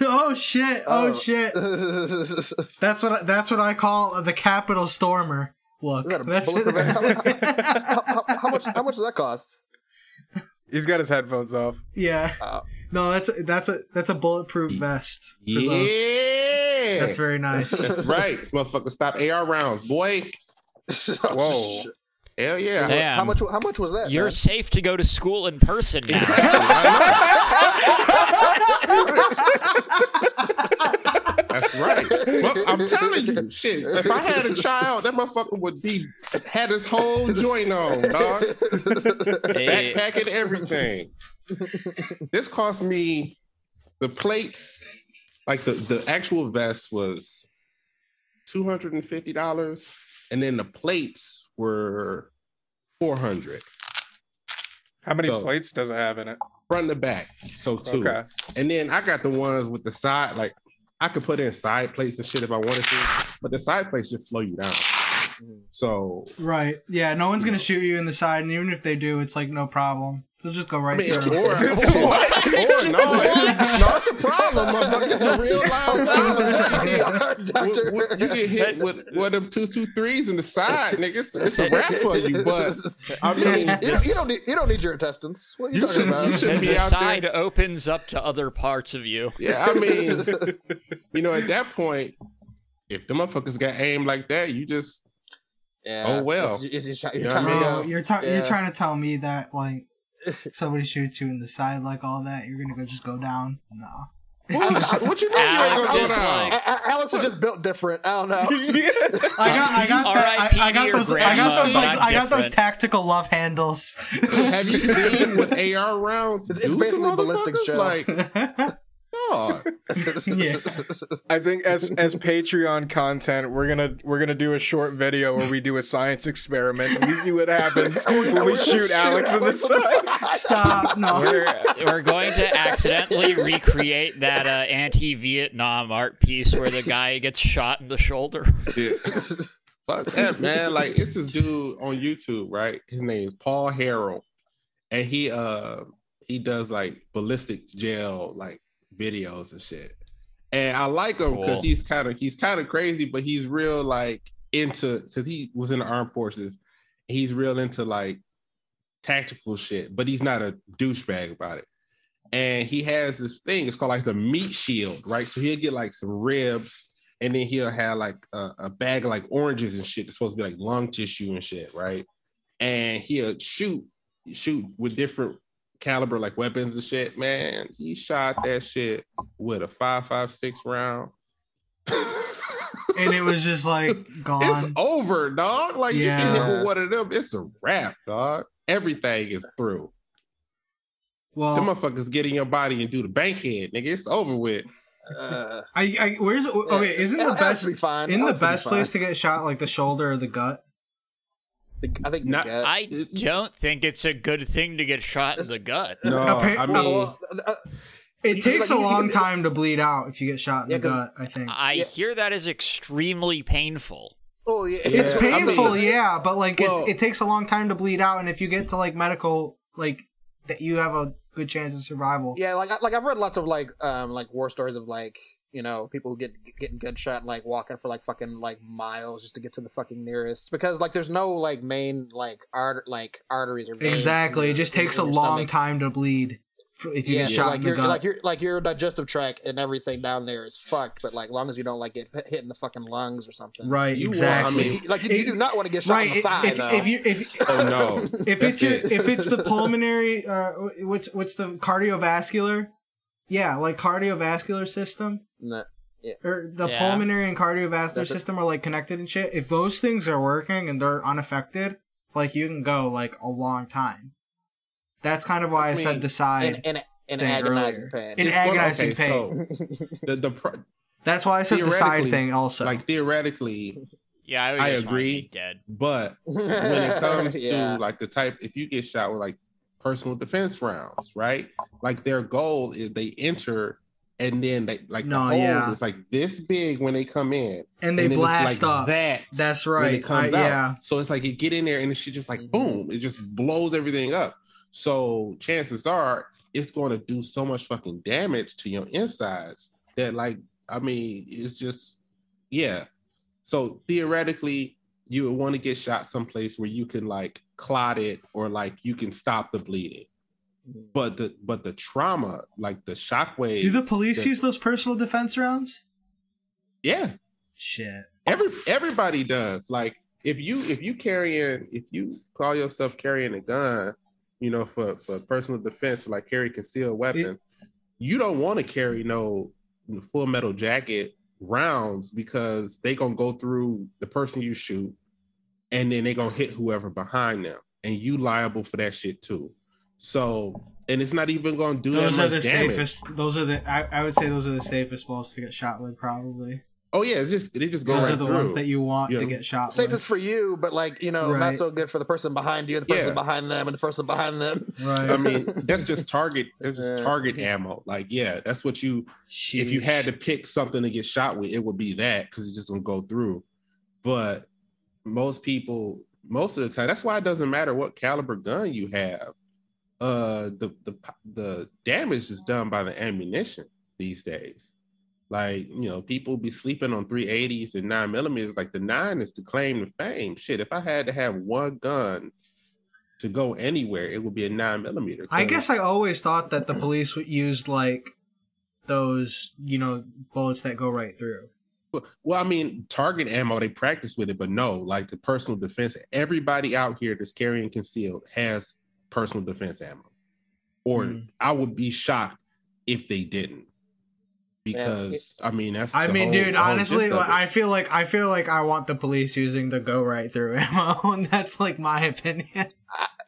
oh shit! Oh, shit! That's what I, that's what I call the Capitol Stormer. Look, Is that a that's bulletproof vest? <laughs> how, how, how much? How much does that cost? He's got his headphones off. yeah. Oh. No, that's that's a that's a bulletproof vest. For Yeah, those. That's very nice. <laughs> That's right. This motherfucker stop AR rounds, boy. <laughs> Whoa. Hell yeah. Damn. How much? How much was that? You're man? safe to go to school in person now. That's right. Well, I'm telling you, shit. If I had a child, that motherfucker would be had his whole joint on, dog. Hey, Backpack and everything. this cost me the plates, like the, the actual vest was two hundred and fifty dollars, and then the plates were four hundred How many So- plates does it have in it? Front to back. So two. Okay. And then I got the ones with the side, like I could put in side plates and shit if I wanted to, but the side plates just slow you down. Mm. So right. Yeah. No one's gonna shoot you in the side, and even if they do, it's like no problem. They'll just go I right there. or, through. <laughs> or no, it's, no, it's a problem, motherfucker. It's a real loud sound. With- with- You get hit with one of them two two threes in the side, nigga. It's, it's a wrap for you, <laughs> but I mean, you, don't, you don't need you don't need your intestines. What are you, You talking should- about? you should and be the out side there. opens up to other parts of you. Yeah, I mean, <laughs> you know, at that point, if the motherfuckers got aimed like that, you just Yeah, Oh, well. It's, it's, it's, you're trying I mean? Go. you're ta- you're trying to tell me that like <laughs> somebody shoots you in the side like all that, you're gonna go just go down? No. what, what you <laughs> mean? Alex you ain't is gonna go like- A- A- Alex is just built different. I don't know. <laughs> I got I got that, I, I got those I got those like I got those tactical love handles. Have you seen what AR rounds It's- it's basically ballistics, motherfuckers? Joe. Like, dog. <laughs> yeah. I think as as Patreon content, we're gonna we're gonna do a short video where we do a science experiment and we see what happens <laughs> when we shoot Alex in the side. Stop. <laughs> No. We're, we're going to accidentally recreate that uh, anti-Vietnam art piece where the guy gets shot in the shoulder. Shit. Fuck that, man. Like, it's this dude on YouTube, right? His name is Paul Harrell. And he uh he does like ballistic gel like videos and shit. And I like him because Cool. he's kind of he's kind of crazy, but he's real like into because he was in the armed forces. He's real into like tactical shit, but he's not a douchebag about it. And he has this thing, it's called like the meat shield, right? So he'll get like some ribs, and then he'll have like a, a bag of like oranges and shit. It's supposed to be like lung tissue and shit, right? And he'll shoot, shoot with different caliber like weapons and shit. Man, he shot that shit with a five five six round. And it was just like <laughs> It's gone. over, dog. Like you get hit with one of them, it's a wrap, dog. Everything is through. Them Well, motherfuckers get in your body and do the bank head, nigga. It's over with. Uh, I, I where's okay? Isn't the best be fine. in the Alex will be best fine. place to get shot like the shoulder or the gut? I think Not- the gut. I don't think it's a good thing to get shot in the gut. No, Appa- I Uh, mean, well, uh, It takes like, a long time to bleed out if you get shot in Yeah, the 'cause gut. I think I Yeah. hear that is extremely painful. oh yeah, it's Yeah, I painful, mean- yeah, but like Well- it, it takes a long time to bleed out, and if you get to like medical, like that, you have a good chance of survival. Yeah, like I- like I've read lots of like um like war stories of like you know people who get getting gunshot and like walking for like fucking like miles just to get to the fucking nearest because like there's no like main like art like arteries or veins Exactly. your- It just takes a long stomach. time to bleed if you Yeah, get so, shot like in the your gut. like your like your digestive tract and everything down there is fucked. But like long as you don't like get hit in the fucking lungs or something. right, You want- exactly. I mean, like you, you do not want to get shot right. in the thigh if, though. if you if <laughs> oh no. <laughs> if That's it's your, it. if it's the <laughs> pulmonary uh what's what's the cardiovascular yeah like cardiovascular system No. or er, the Yeah. pulmonary and cardiovascular That's it. system are like connected and shit if those things are working and they're unaffected like you can go like a long time that's kind of why i, I said mean, the side in in, in agonizing earlier. pain. In It's agonizing okay, pain. so the the pro- that's why i said the side thing also like theoretically, Yeah, I, I agree. dead. but when it <laughs> comes Yeah. to like the type, if you get shot with like personal defense rounds, right? Like their goal is they enter and then they like No, the hole yeah. is like this big when they come in, and they and blast like up. That That's when right. it comes I- out. yeah. So it's like you get in there and the shit just like Mhm. boom, it just blows everything up. So chances are it's going to do so much fucking damage to your insides that like I mean it's just yeah. So theoretically, you would want to get shot someplace where you can like clot it or like you can stop the bleeding. Mm-hmm. But the but the trauma, like the shockwave, Do the police the- use those personal defense rounds? yeah, Shit. every everybody does like if you if you carrying if you call yourself carrying a gun you know for for personal defense like carry concealed weapon you don't want to carry no full metal jacket rounds because they gonna go through the person you shoot and then they're gonna hit whoever behind them and you liable for that shit too so and it's not even gonna do Those that are much the damage. safest. Those are the. I, I would say those are the safest balls to get shot with. Probably. oh yeah it's just they just go Those right are the through. ones that you want Yeah. to get shot Safest with. for you, but like you know, Right. not so good for the person behind you, and the person Yeah. behind them, and the person behind them. Right. I mean, that's just target. That's just Yeah. target ammo. Like, yeah, that's what you. If you had to pick something to get shot with, it would be that because it's just gonna go through. But most people, most of the time, that's why it doesn't matter what caliber gun you have. Uh, the the the damage is done by the ammunition these days. Like, you know, people be sleeping on 380s and nine millimeters. Like the nine is the claim to fame. Shit, if I had to have one gun to go anywhere, it would be a nine millimeter. I guess I always thought that the police would use like those, you know, bullets that go right through. Well, I mean, target ammo, they practice with it, but no, like the personal defense, everybody out here that's carrying concealed has personal defense ammo. Or Mm. I would be shocked if they didn't. Because I mean that's I the mean, whole- dude, honestly, like. I feel like I feel like I want the police using the go right through <laughs> ammo, and that's like my opinion.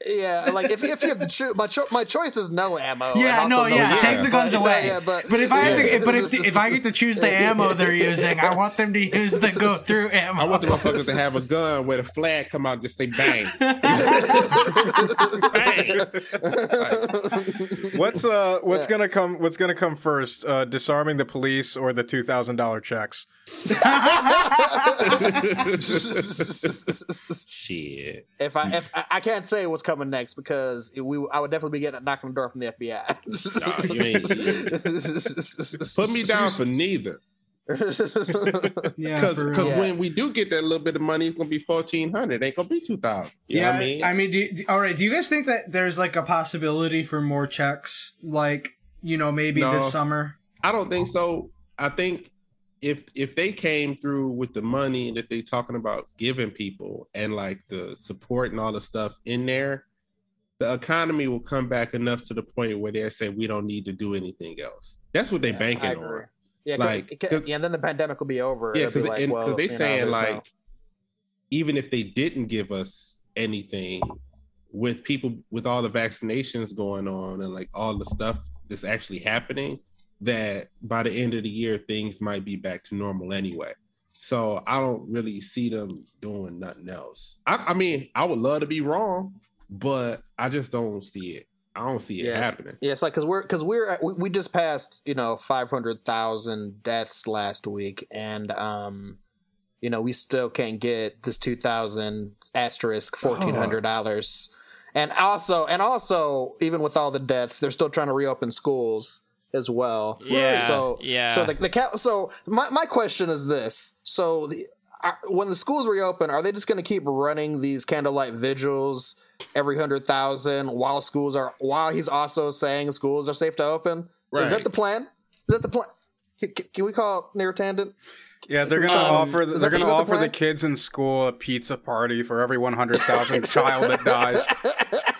Yeah, like if, if you have the choose, my cho- my choice is no ammo. Yeah, and also no, yeah, take ammo. the guns But- away. Yeah, but, But if I have yeah. to, but if if I get to choose the <laughs> ammo they're using, I want them to use the go <laughs> through ammo. I want the motherfuckers to have a gun where the flag come out and just say <laughs> bang. What's uh what's Yeah. gonna come what's gonna come first? Uh disarming the police or the two thousand dollar checks? Shit. if I if I, I can't say what's coming next because we I would definitely be getting a knock on the door from the Nah, FBI. Put me down for neither. <laughs> yeah, Because for. Yeah. when we do get that little bit of money, it's gonna be fourteen hundred. Ain't gonna be two thousand. You know yeah, what I mean? I mean, do, do- all right. Do you guys think that there's like a possibility for more checks, like you know, maybe No. this summer? I don't think so. I think if if they came through with the money that they're talking about giving people and like the support and all the stuff in there, the economy will come back enough to the point where they say we don't need to do anything else. That's what they Yeah, banking on. Yeah, Like, it ca- 'cause- yeah, and then the pandemic will be over. Yeah, because like, well, they know, saying there's like no- even if they didn't give us anything with people with all the vaccinations going on and like all the stuff that's actually happening that by the end of the year things might be back to normal anyway. So i don't really see them doing nothing else. I, I mean i would love to be wrong but i just don't see it. I don't see it Yes. happening. Yeah, it's like because we're because we're at, we, we just passed you know five hundred thousand deaths last week, and um, you know we still can't get this two thousand asterisk fourteen hundred dollars, and also and also even with all the deaths, they're still trying to reopen schools as well. Yeah, So yeah. So the the ca- so my my question is this: so the. Are, when the schools reopen, are they just going to keep running these candlelight vigils every hundred thousand while schools are while he's also saying schools are safe to open? Is that the plan? Is that the plan? Can, can- can we call Neera Tanden? Yeah, they're gonna Um, offer is they're that- gonna is the offer the, kids in school a pizza party for every one hundred thousand child that <laughs> dies. <laughs>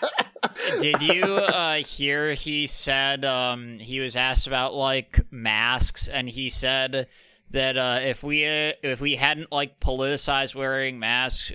Did you uh, hear he said um, he was asked about like masks, and he said that uh, if we uh, if we hadn't like politicized wearing masks,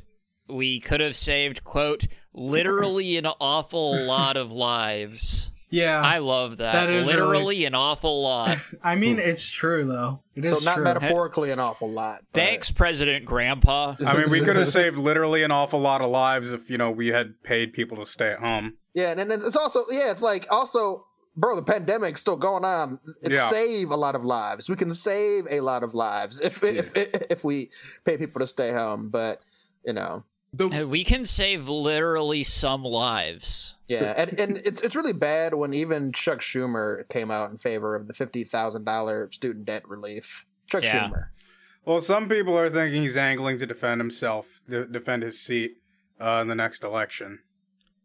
we could have saved quote literally an awful lot of lives. Yeah, I love that. That is literally an awful lot. <laughs> I mean, it's true though. It so is not true. metaphorically an awful lot. but- Thanks, President Grandpa. I mean, we <laughs> could have saved literally an awful lot of lives if you know we had paid people to stay at home. Yeah, and then it's also yeah, it's like also bro, the pandemic's still going on. It Yeah. save a lot of lives. We can save a lot of lives if if if we pay people to stay home. But you know, The, Uh, We can save literally some lives. yeah, and and it's it's really bad when even Chuck Schumer came out in favor of the fifty thousand dollar student debt relief. Chuck Yeah. Schumer. Well, some people are thinking he's angling to defend himself, to defend his seat uh, in the next election.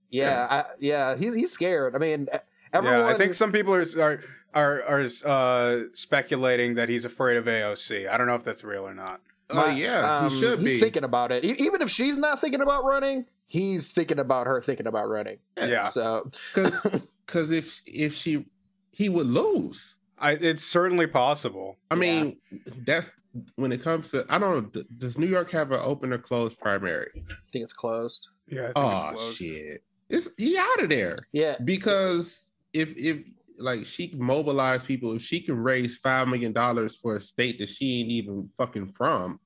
Yeah, I, yeah, he's he's scared. I mean, everyone. yeah, I think some people are are are, are uh, speculating that he's afraid of AOC. I don't know if that's real or not. Oh My- yeah, um, he should he's be. thinking about it. Even if she's not thinking about running, he's thinking about her thinking about running. Yeah, So Because <laughs> if if she he would lose. I, it's certainly possible. I Yeah. mean, that's when it comes to I don't know. d- Does New York have an open or closed primary? I think it's closed. Yeah, I think Oh it's closed. shit! It's he out of there Yeah, because if if like she can mobilize people, if she can raise five million dollars for a state that she ain't even fucking from,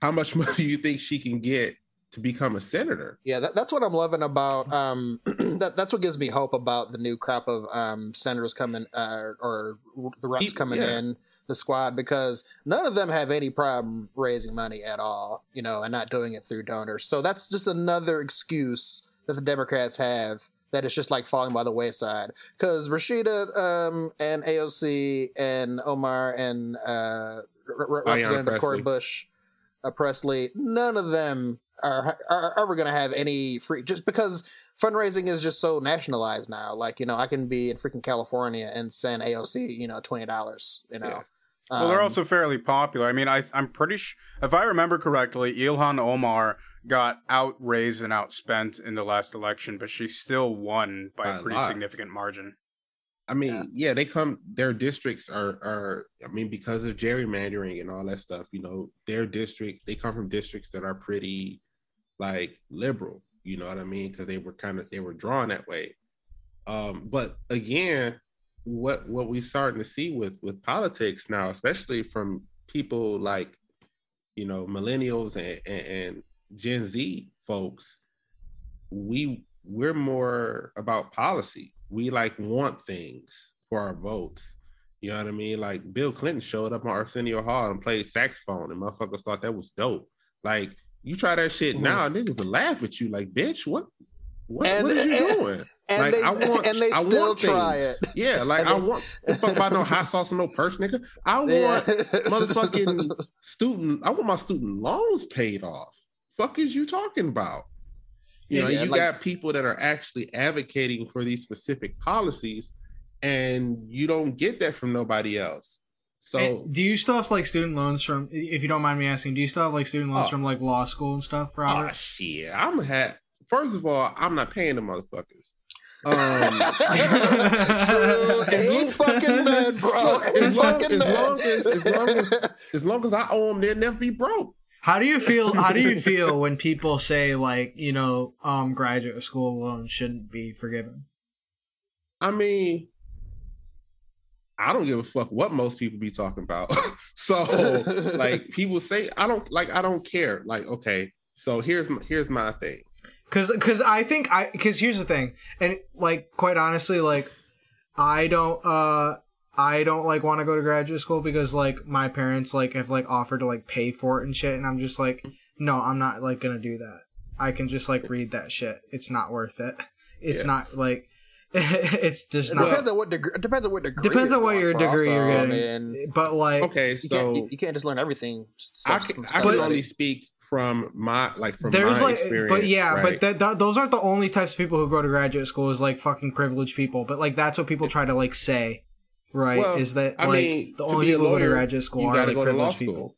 how much <laughs> money do you think she can get to become a senator? yeah. That, that's what I'm loving about. Um, <clears throat> that that's what gives me hope about the new crop of um senators coming, uh, or the reps coming yeah. in the squad because none of them have any problem raising money at all. You know, and not doing it through donors. So that's just another excuse that the Democrats have. That it's just like falling by the wayside because Rashida um, and AOC and Omar and uh, Re- Representative Cori Pressley. Bush, uh, Pressley, none of them are, are ever going to have any free just because fundraising is just so nationalized now. Like you know, I can be in freaking California and send AOC you know twenty dollars. You know, Yeah. Well, they're Um, also fairly popular. I mean, I I'm pretty sh- if I remember correctly, Ilhan Omar got outraised and outspent in the last election, but she still won by By a a pretty lot. significant margin. I mean, Yeah. yeah. they come. Their districts are are. I mean, because of gerrymandering and all that stuff. You know, their district. They come from districts that are pretty, like liberal. You know what I mean? Because they were kind of they were drawn that way. Um, but again, what what we starting to see with with politics now, especially from people like, you know, millennials and, and, and Gen Z folks, we we're more about policy. We like want things for our votes. You know what I mean? Like Bill Clinton showed up on Arsenio Hall and played saxophone, and motherfuckers thought that was dope. Like you try that shit Mhm. now, niggas will laugh at you. Like, bitch, what? What, And- what are you and- doing? And like, they I want, and they I still want try it. Yeah, like And I want. The fuck about no hot sauce and no purse, nigga. I <laughs> want Yeah. motherfucking student. I want my student loans paid off. Fuck is you talking about? You know, Yeah, you like- got people that are actually advocating for these specific policies, and you don't get that from nobody else. So do you still have like student loans from? If you don't mind me asking, do you still have like student loans Oh. from like law school and stuff, oh Robert? Ah, shit, I'm ha First of all, I'm not paying the motherfuckers. Um, <laughs> True. As Ain't fucking mad, bro. Ain't as long, fucking as none. long as as long as as long as I owe them, they'll never be broke. How do you feel? How do you <laughs> feel when people say like you know, um, graduate school loans shouldn't be forgiven? I mean, I don't give a fuck what most people be talking about. <laughs> so, like, people say I don't like. I don't care. Like, okay, so here's my, here's my thing. Cause, cause I think I, cause here's the thing, and like quite honestly, like I don't, uh, I don't like want to go to graduate school because like my parents like have like offered to like pay for it and shit, and I'm just like, no, I'm not like gonna do that. I can just like read that shit. It's not worth it. It's Yeah. not like, <laughs> it's just It not. depends on what degree. Depends on what degree. Depends you're on what going your for degree you're getting. I mean, but like, Okay, you, so can't, you, you can't just learn everything. I can, I can only speak from my like from there's my like, experience. but yeah, right? but that, that those aren't the only types of people who go to graduate school is like fucking privileged people. But like that's what people try to like say, right? Well, is that I like mean, the to only people who go to lawyer, graduate school you are got to like go to law school. people.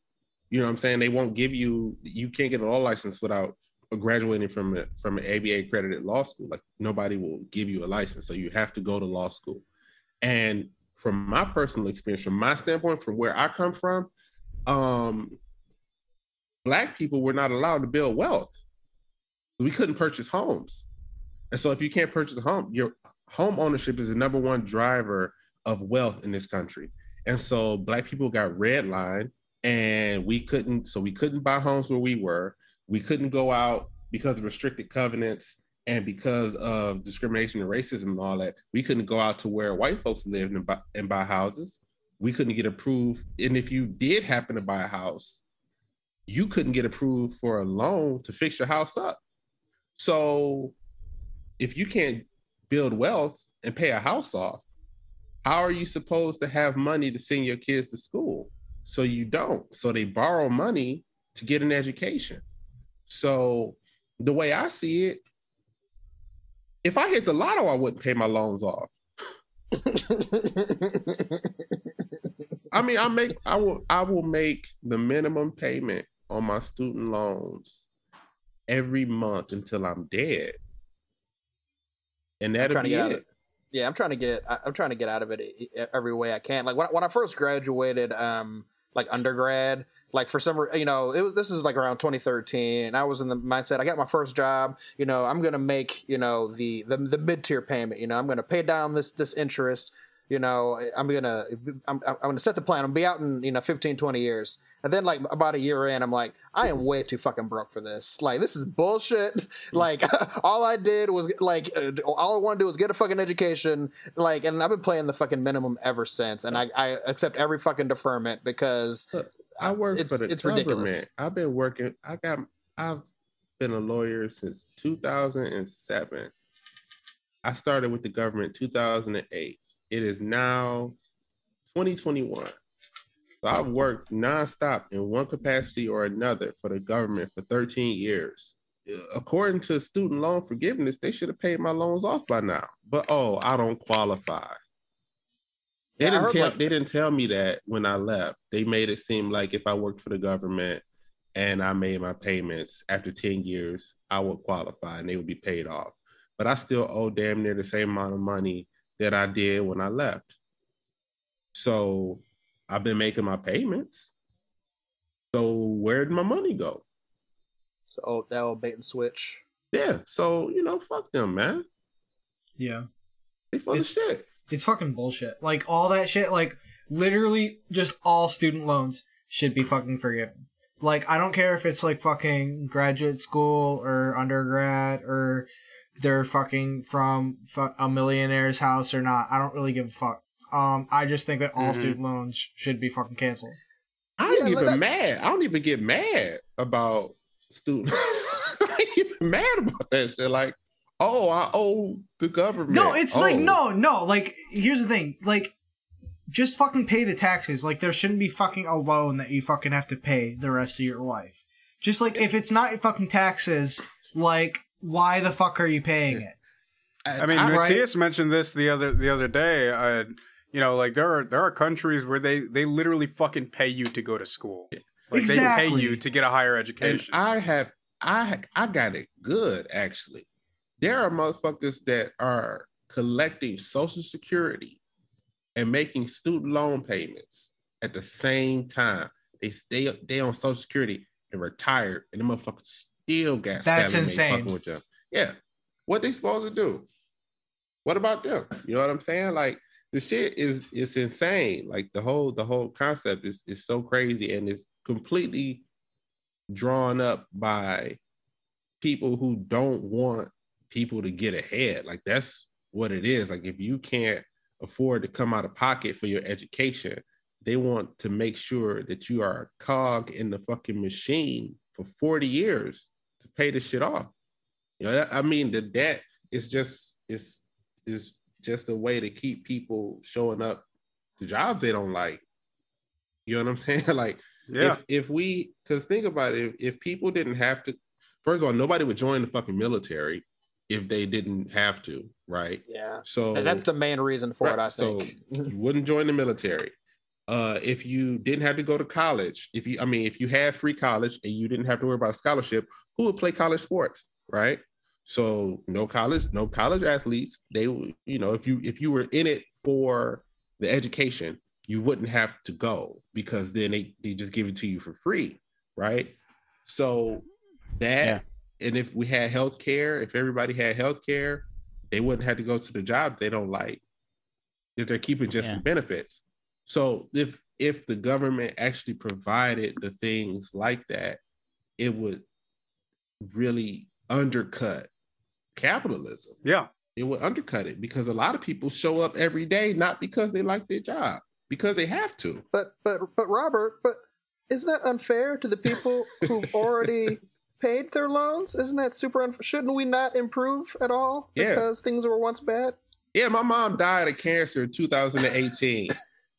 You know what I'm saying? They won't give you. You can't get a law license without graduating from a, from an ABA accredited law school. Like nobody will give you a license, so you have to go to law school. And from my personal experience, from my standpoint, from where I come from, um, black people were not allowed to build wealth. We couldn't purchase homes, and so if you can't purchase a home, your home ownership is the number one driver of wealth in this country. And so black people got redlined and we couldn't, so we couldn't buy homes where we were. We couldn't go out because of restricted covenants And because of discrimination and racism and all that, we couldn't go out to where white folks lived and buy, and buy houses. We couldn't get approved. And if you did happen to buy a house, you couldn't get approved for a loan to fix your house up. So if you can't build wealth and pay a house off, how are you supposed to have money to send your kids to school? So you don't. So they borrow money to get an education. So the way I see it, if I hit the lotto, I wouldn't pay my loans off. <laughs> I mean, I make I will I will make the minimum payment on my student loans every month until I'm dead. And that'll be it. Yeah, I'm trying to get I'm trying to get out of it every way I can. Like when when I first graduated, um, like undergrad like for some you know it was this is like around 2013 and i was in the mindset i got my first job you know i'm gonna make you know the the, the mid-tier payment you know i'm gonna pay down this this interest you know i'm gonna i'm, I'm gonna set the plan. I'm gonna be out in you know 15 20 years. And then like about a year in i'm like i am way too fucking broke for this. Like this is bullshit. <laughs> Like <laughs> all i did was like uh, all i want to do is get a fucking education. Like and i've been playing the fucking minimum ever since. And i, I accept every fucking deferment because i work it's, for the it's government. ridiculous. i've been working i got i've been a lawyer since 2007 i started with the government 2008 it is now 2021. So I've worked nonstop in one capacity or another for the government for 13 years. Uh, according to student loan forgiveness, they should have paid my loans off by now. But oh, I don't qualify. They yeah, didn't tell like- they didn't tell me that when I left. They made it seem like if I worked for the government and I made my payments after 10 years, I would qualify and they would be paid off. But I still owe damn near the same amount of money that I did when I left. So I've been making my payments. So where did my money go? So oh, that old bait and switch. Yeah. So you know, fuck them, man. Yeah. They full it's, of shit. It's fucking bullshit. Like all that shit. Like literally, just all student loans should be fucking forgiven. Like I don't care if it's like fucking graduate school or undergrad or they're fucking from a millionaire's house or not. I don't really give a fuck. Um, I just think that all mm-hmm. student loans should be fucking canceled. I ain't yeah, even that... mad. I don't even get mad about student. <laughs> I ain't even mad about that shit. Like, oh, I owe the government. No, it's oh. like no, no. Like, here's the thing. Like, just fucking pay the taxes. Like, there shouldn't be fucking a loan that you fucking have to pay the rest of your life. Just like if it's not fucking taxes, like why the fuck are you paying it? I mean, I, Matthias mentioned this the other the other day. Uh, you know, like there are there are countries where they they literally fucking pay you to go to school. Like exactly. they pay you to get a higher education. And I have I I got it good actually. There are motherfuckers that are collecting social security and making student loan payments at the same time. They stay they on social security and retired and the motherfuckers still got that's insane. With them. Yeah, what they supposed to do? What about them? You know what I'm saying? Like the shit is is insane. Like the whole the whole concept is is so crazy and it's completely drawn up by people who don't want people to get ahead. Like that's what it is. Like if you can't afford to come out of pocket for your education, they want to make sure that you are a cog in the fucking machine for 40 years to pay the shit off. You know, I mean, the debt is just is is just a way to keep people showing up to jobs they don't like. You know what I'm <laughs> saying? like, yeah. if if we, because think about it, if, if people didn't have to, first of all, nobody would join the fucking military if they didn't have to, right? Yeah. So and that's the main reason for right, it, I think. So <laughs> you wouldn't join the military. Uh, if you didn't have to go to college, if you, I mean, if you had free college and you didn't have to worry about a scholarship, who would play college sports, right? So no college, no college athletes. They, you know, if you if you were in it for the education, you wouldn't have to go because then they they just give it to you for free, right? So that, yeah. and if we had health care, if everybody had health care, they wouldn't have to go to the job they don't like. If they're keeping just yeah. benefits. So if if the government actually provided the things like that, it would really undercut capitalism. Yeah. It would undercut it because a lot of people show up every day not because they like their job, because they have to. But but but Robert, but isn't that unfair to the people who've <laughs> already paid their loans? Isn't that super unfair? Shouldn't we not improve at all Yeah. because things were once bad? Yeah, my mom died of cancer in 2018,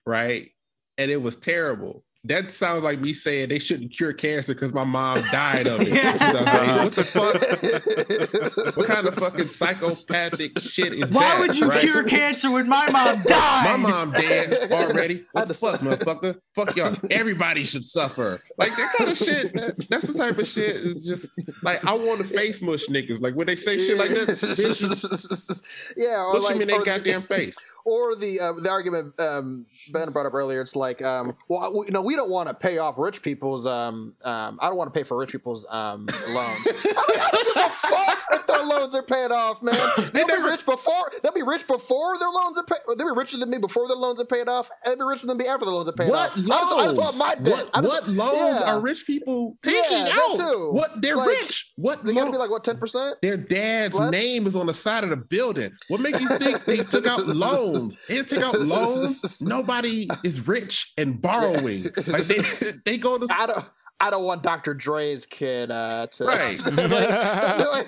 right? And it was terrible. That sounds like me saying they shouldn't cure cancer because my mom died of it. <laughs> Yeah. 2018. What the fuck? <laughs> What kind of fucking psychopathic shit is Why that? Why would you right? cure cancer when my mom died? My mom dead already. <laughs> What the fuck, motherfucker? Fuck y'all. Everybody should suffer. Like that kind of shit. that- that's the type of shit. Is just like I want to face mush niggas. Like when they say shit like that, bitch, yeah, or push like them in their goddamn face. Or the uh, the argument um, Ben brought up earlier. It's like, um, well, we, no, we don't want to pay off rich people's. Um, um, I don't want to pay for rich people's um, loans. <laughs> I, mean, I don't give a fuck if their loans are paid off, man. They'll be rich before. They'll be rich before their loans are paid. They'll be richer than me before their loans are paid off. And they'll be richer than me after the loans are paid What off. loans? I just, I just want my debt. What, I just, what loans yeah. are rich people taking Yeah, out? too. What they're Like, rich? What They got to be like what ten percent. Their dad's Less? name is on the side of the building. What makes you think they <laughs> took out loans? They <laughs> didn't take out loans. Nobody is rich and borrowing. <laughs> Like they they go to I don't. I don't want Dr. Dre's kid uh, to. Right. <laughs> like,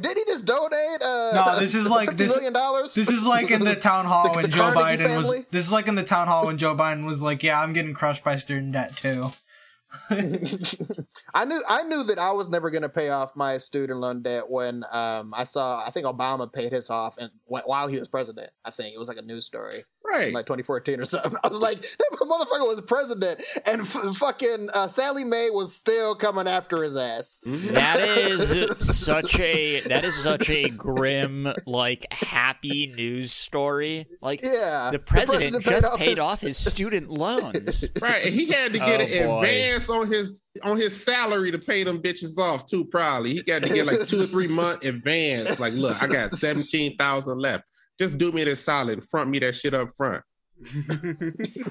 did he just donate? Uh, No, this is like- 50 this- million dollars. This is like in the town hall The- when the Joe Carnegie Biden was. This is like in the town hall when Joe Biden was like, "Yeah, I'm getting crushed by student debt too." <laughs> I knew I knew that I was never going to pay off my student loan debt when um, I saw I think Obama paid his off and while he was president. I think it was like a news story. Right. like 2014 or something. <laughs> I was like, that motherfucker was president, and f- fucking uh, Sallie Mae was still coming after his ass. That is <laughs> such a that is such a grim, like happy news story. Like Yeah, the president, just paid his- off his student loans. <laughs> Right, he had to get Oh, an boy. advance on his on his salary to pay them bitches off too. Probably he got to get like two or three month advance. Like, look, I got seventeen thousand left. Just do me this solid, front me that shit up front. <laughs>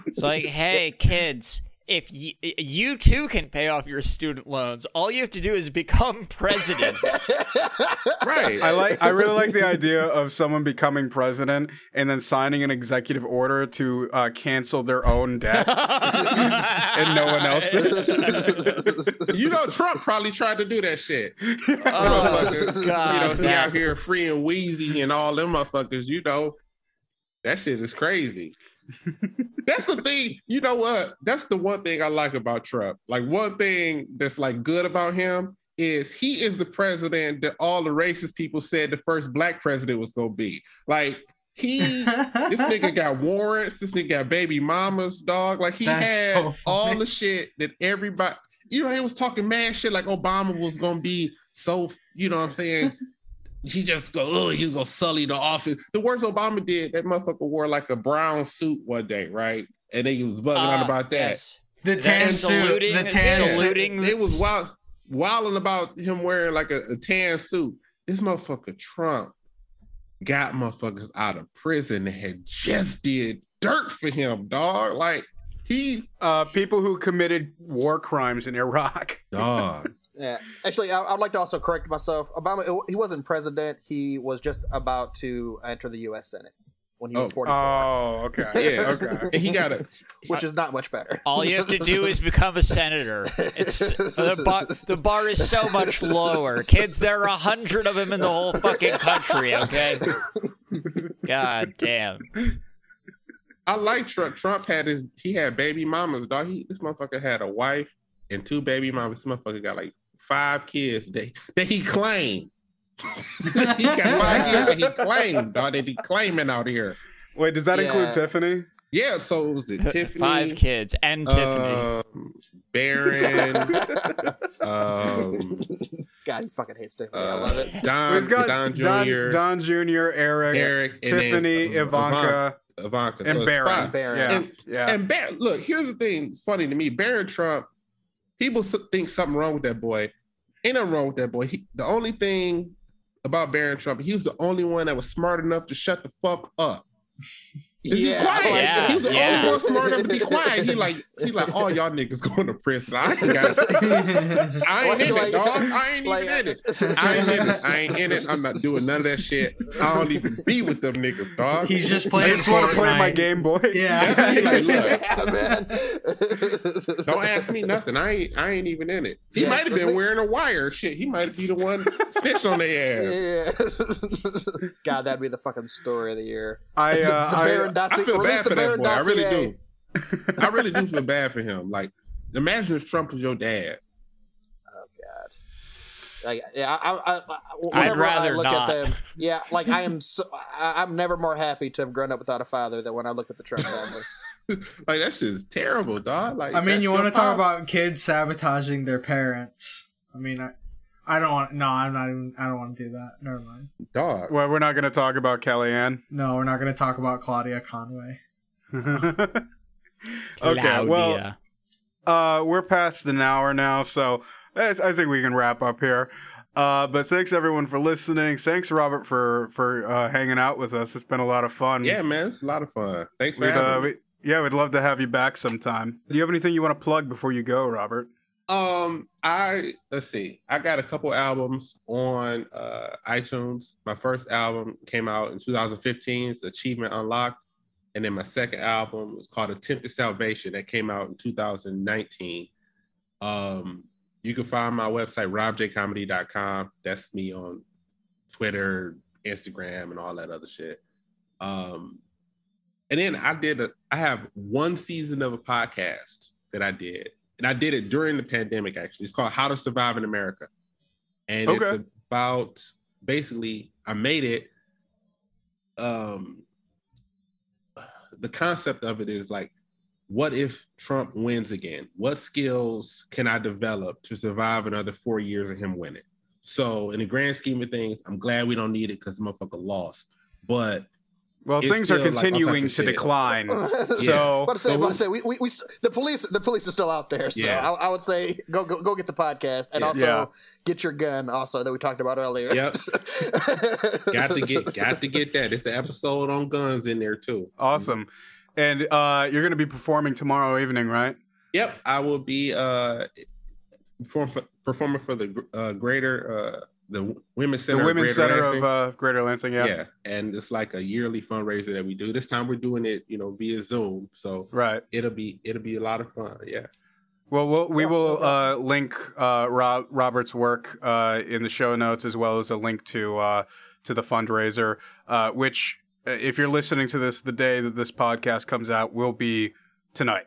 It's like, hey, kids, if you, you too can pay off your student loans, all you have to do is become <laughs> president. <laughs> Right. I like. I really like the idea of someone becoming president and then signing an executive order to uh, cancel their own debt <laughs> and no one else's. you know, Trump probably tried to do that shit. Oh, Motherfuckers, you know, he out here free and wheezy and all them motherfuckers. You know, that shit is crazy. <laughs> that's the thing. You know what? That's the one thing I like about Trump. Like one thing that's like good about him is he is the president that all the racist people said the first black president was gonna be. Like he this nigga <laughs> got warrants. This nigga got baby mamas, dog. Like he That's had so all the shit that everybody. You know, he was talking mad shit like Obama was gonna be so. You know what I'm saying? He just go, oh, he's gonna sully the office. The worst Obama did, that motherfucker wore like a brown suit one day, right? And they was bugging out Uh, about that. yes. the tan suit. saluting- The tan Yeah. suit. saluting- It was wild, wilding about him wearing like a, a tan suit. This motherfucker Trump got motherfuckers out of prison that had just did dirt for him, dog. Like he, Uh, people who committed war crimes in Iraq. dog. Yeah, actually, I, I'd like to also correct myself. Obama, he wasn't president. He was just about to enter the U.S. Senate when he was Oh. 44, Oh, okay. Yeah. okay. <laughs> he got a which is not much better. All you have to do is become a senator. It's <laughs> the bar, the bar is so much lower. Kids, there are a hundred of them in the whole fucking country. Okay. God damn. I like Trump. Trump had his he had baby mamas, dog. He this motherfucker had a wife and two baby mamas. This motherfucker got like five kids that, that he claimed. <laughs> he got five kids that he claimed, dog. That he claiming out here. Wait, does that Yeah. include Tiffany? Yeah, so it <laughs> was it Tiffany, Five kids and Tiffany. um, Barron, um, <laughs> God, he fucking hates Tiffany. I uh, love it. Don, It's got Don Don, Jr., Don, Jr., Eric, Eric, and then, Tiffany, uh, Ivanka, Ivanka, and so it's Barron. Barron. Yeah, And- yeah. And Bar- look, here's the thing. It's funny to me. Barron Trump, people think something wrong with that boy. Ain't nothing wrong with that boy. He, the only thing about Barron Trump, he was the only one that was smart enough to shut the fuck up. Is he quiet? like- he was the Yeah, only one smart enough to be quiet. He like he like all y'all niggas going to prison. I ain't got. <laughs> I ain't in like- it, dog. I ain't like- even in it. I ain't in it. I ain't in it. I'm not doing none of that shit. I don't even be with them niggas, dog. He's just playing. I playing just want to play my Game Boy. Yeah. He like, look, yeah, <laughs> man. don't ask me nothing. I ain't. I ain't even in it. He Yeah, might have been wearing a wire. Shit, he might be the one snitched on their ass. <laughs> Yeah. God, that'd be the fucking story of the year. I, uh, Barron I, dossier. I feel bad for that boy. I really do. I really do feel bad for him. Like, imagine if Trump was your dad. Oh God. Like, yeah, I, I, I, I'd whenever I rather look not. at them, yeah, like I am, so, I, I'm never more happy to have grown up without a father than when I look at the Trump family. <laughs> Like that shit is terrible, dog. Like I mean, you want to talk about kids sabotaging their parents? I mean, I, I don't want. No, I'm not even. I don't want to do that. Never mind. dog. well, we're not going to talk about Kellyanne. No, we're not going to talk about Claudia Conway. <laughs> okay, well, uh, we're past an hour now, so I I think we can wrap up here. Uh, but thanks everyone for listening. Thanks Robert for for uh, hanging out with us. It's been a lot of fun. Yeah, man, it's a lot of fun. Thanks for We'd, uh, me. we, yeah, we'd love to have you back sometime. Do you have anything you want to plug before you go, Robert? Um, I let's see. I got a couple albums on uh iTunes. My first album came out in 2015. It's Achievement Unlocked, and then my second album was called Attempted Salvation. That came out in 2019. Um, you can find my website robjcomedy.com. That's me on Twitter, Instagram, and all that other shit. Um, and then I did a. I have one season of a podcast that I did and I did it during the pandemic. Actually, it's called How to Survive in America, and Okay. it's about basically I made it. Um, the concept of it is like, what if Trump wins again? What skills can I develop to survive another four years of him winning? So, in the grand scheme of things, I'm glad we don't need it because motherfucker lost. But Well, It's things are still, like, continuing types to shit. decline. <laughs> so, So- about to say, So about say, we, we, we, the police, the police are still out there. So Yeah. I, I would say, go, go, go get the podcast, and Yeah. also Yeah. get your gun, also that we talked about earlier. Yep. <laughs> got to get got to get that. It's an episode on guns in there too. Awesome. And uh, you're going to be performing tomorrow evening, right? Yep, I will be uh perform performing for the uh, greater uh the Women's Center. the of Women's Greater Center Lansing. of uh, Greater Lansing. Yeah. yeah. and it's like a yearly fundraiser that we do. This time we're doing it, you know, via Zoom, so Right. it'll be it'll be a lot of fun. Yeah, Well, we'll we will uh, link uh, Rob, Robert's work uh, in the show notes as well as a link to uh, to the fundraiser, uh, which, if you're listening to this the day that this podcast comes out, will be tonight.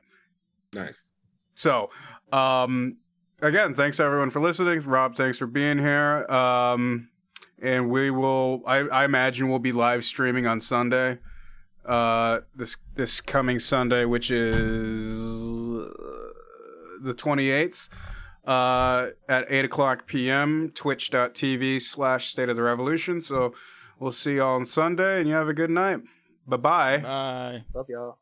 nice. So, um, again, thanks everyone for listening. Rob, thanks for being here. Um, and we will, I, I imagine, we'll be live streaming on Sunday. Uh, this this coming Sunday, which is the twenty eighth, uh, at eight o'clock p.m. Twitch.tv slash State of the Revolution. So we'll see you all on Sunday, and you have a good night. Bye bye. Bye. Love y'all.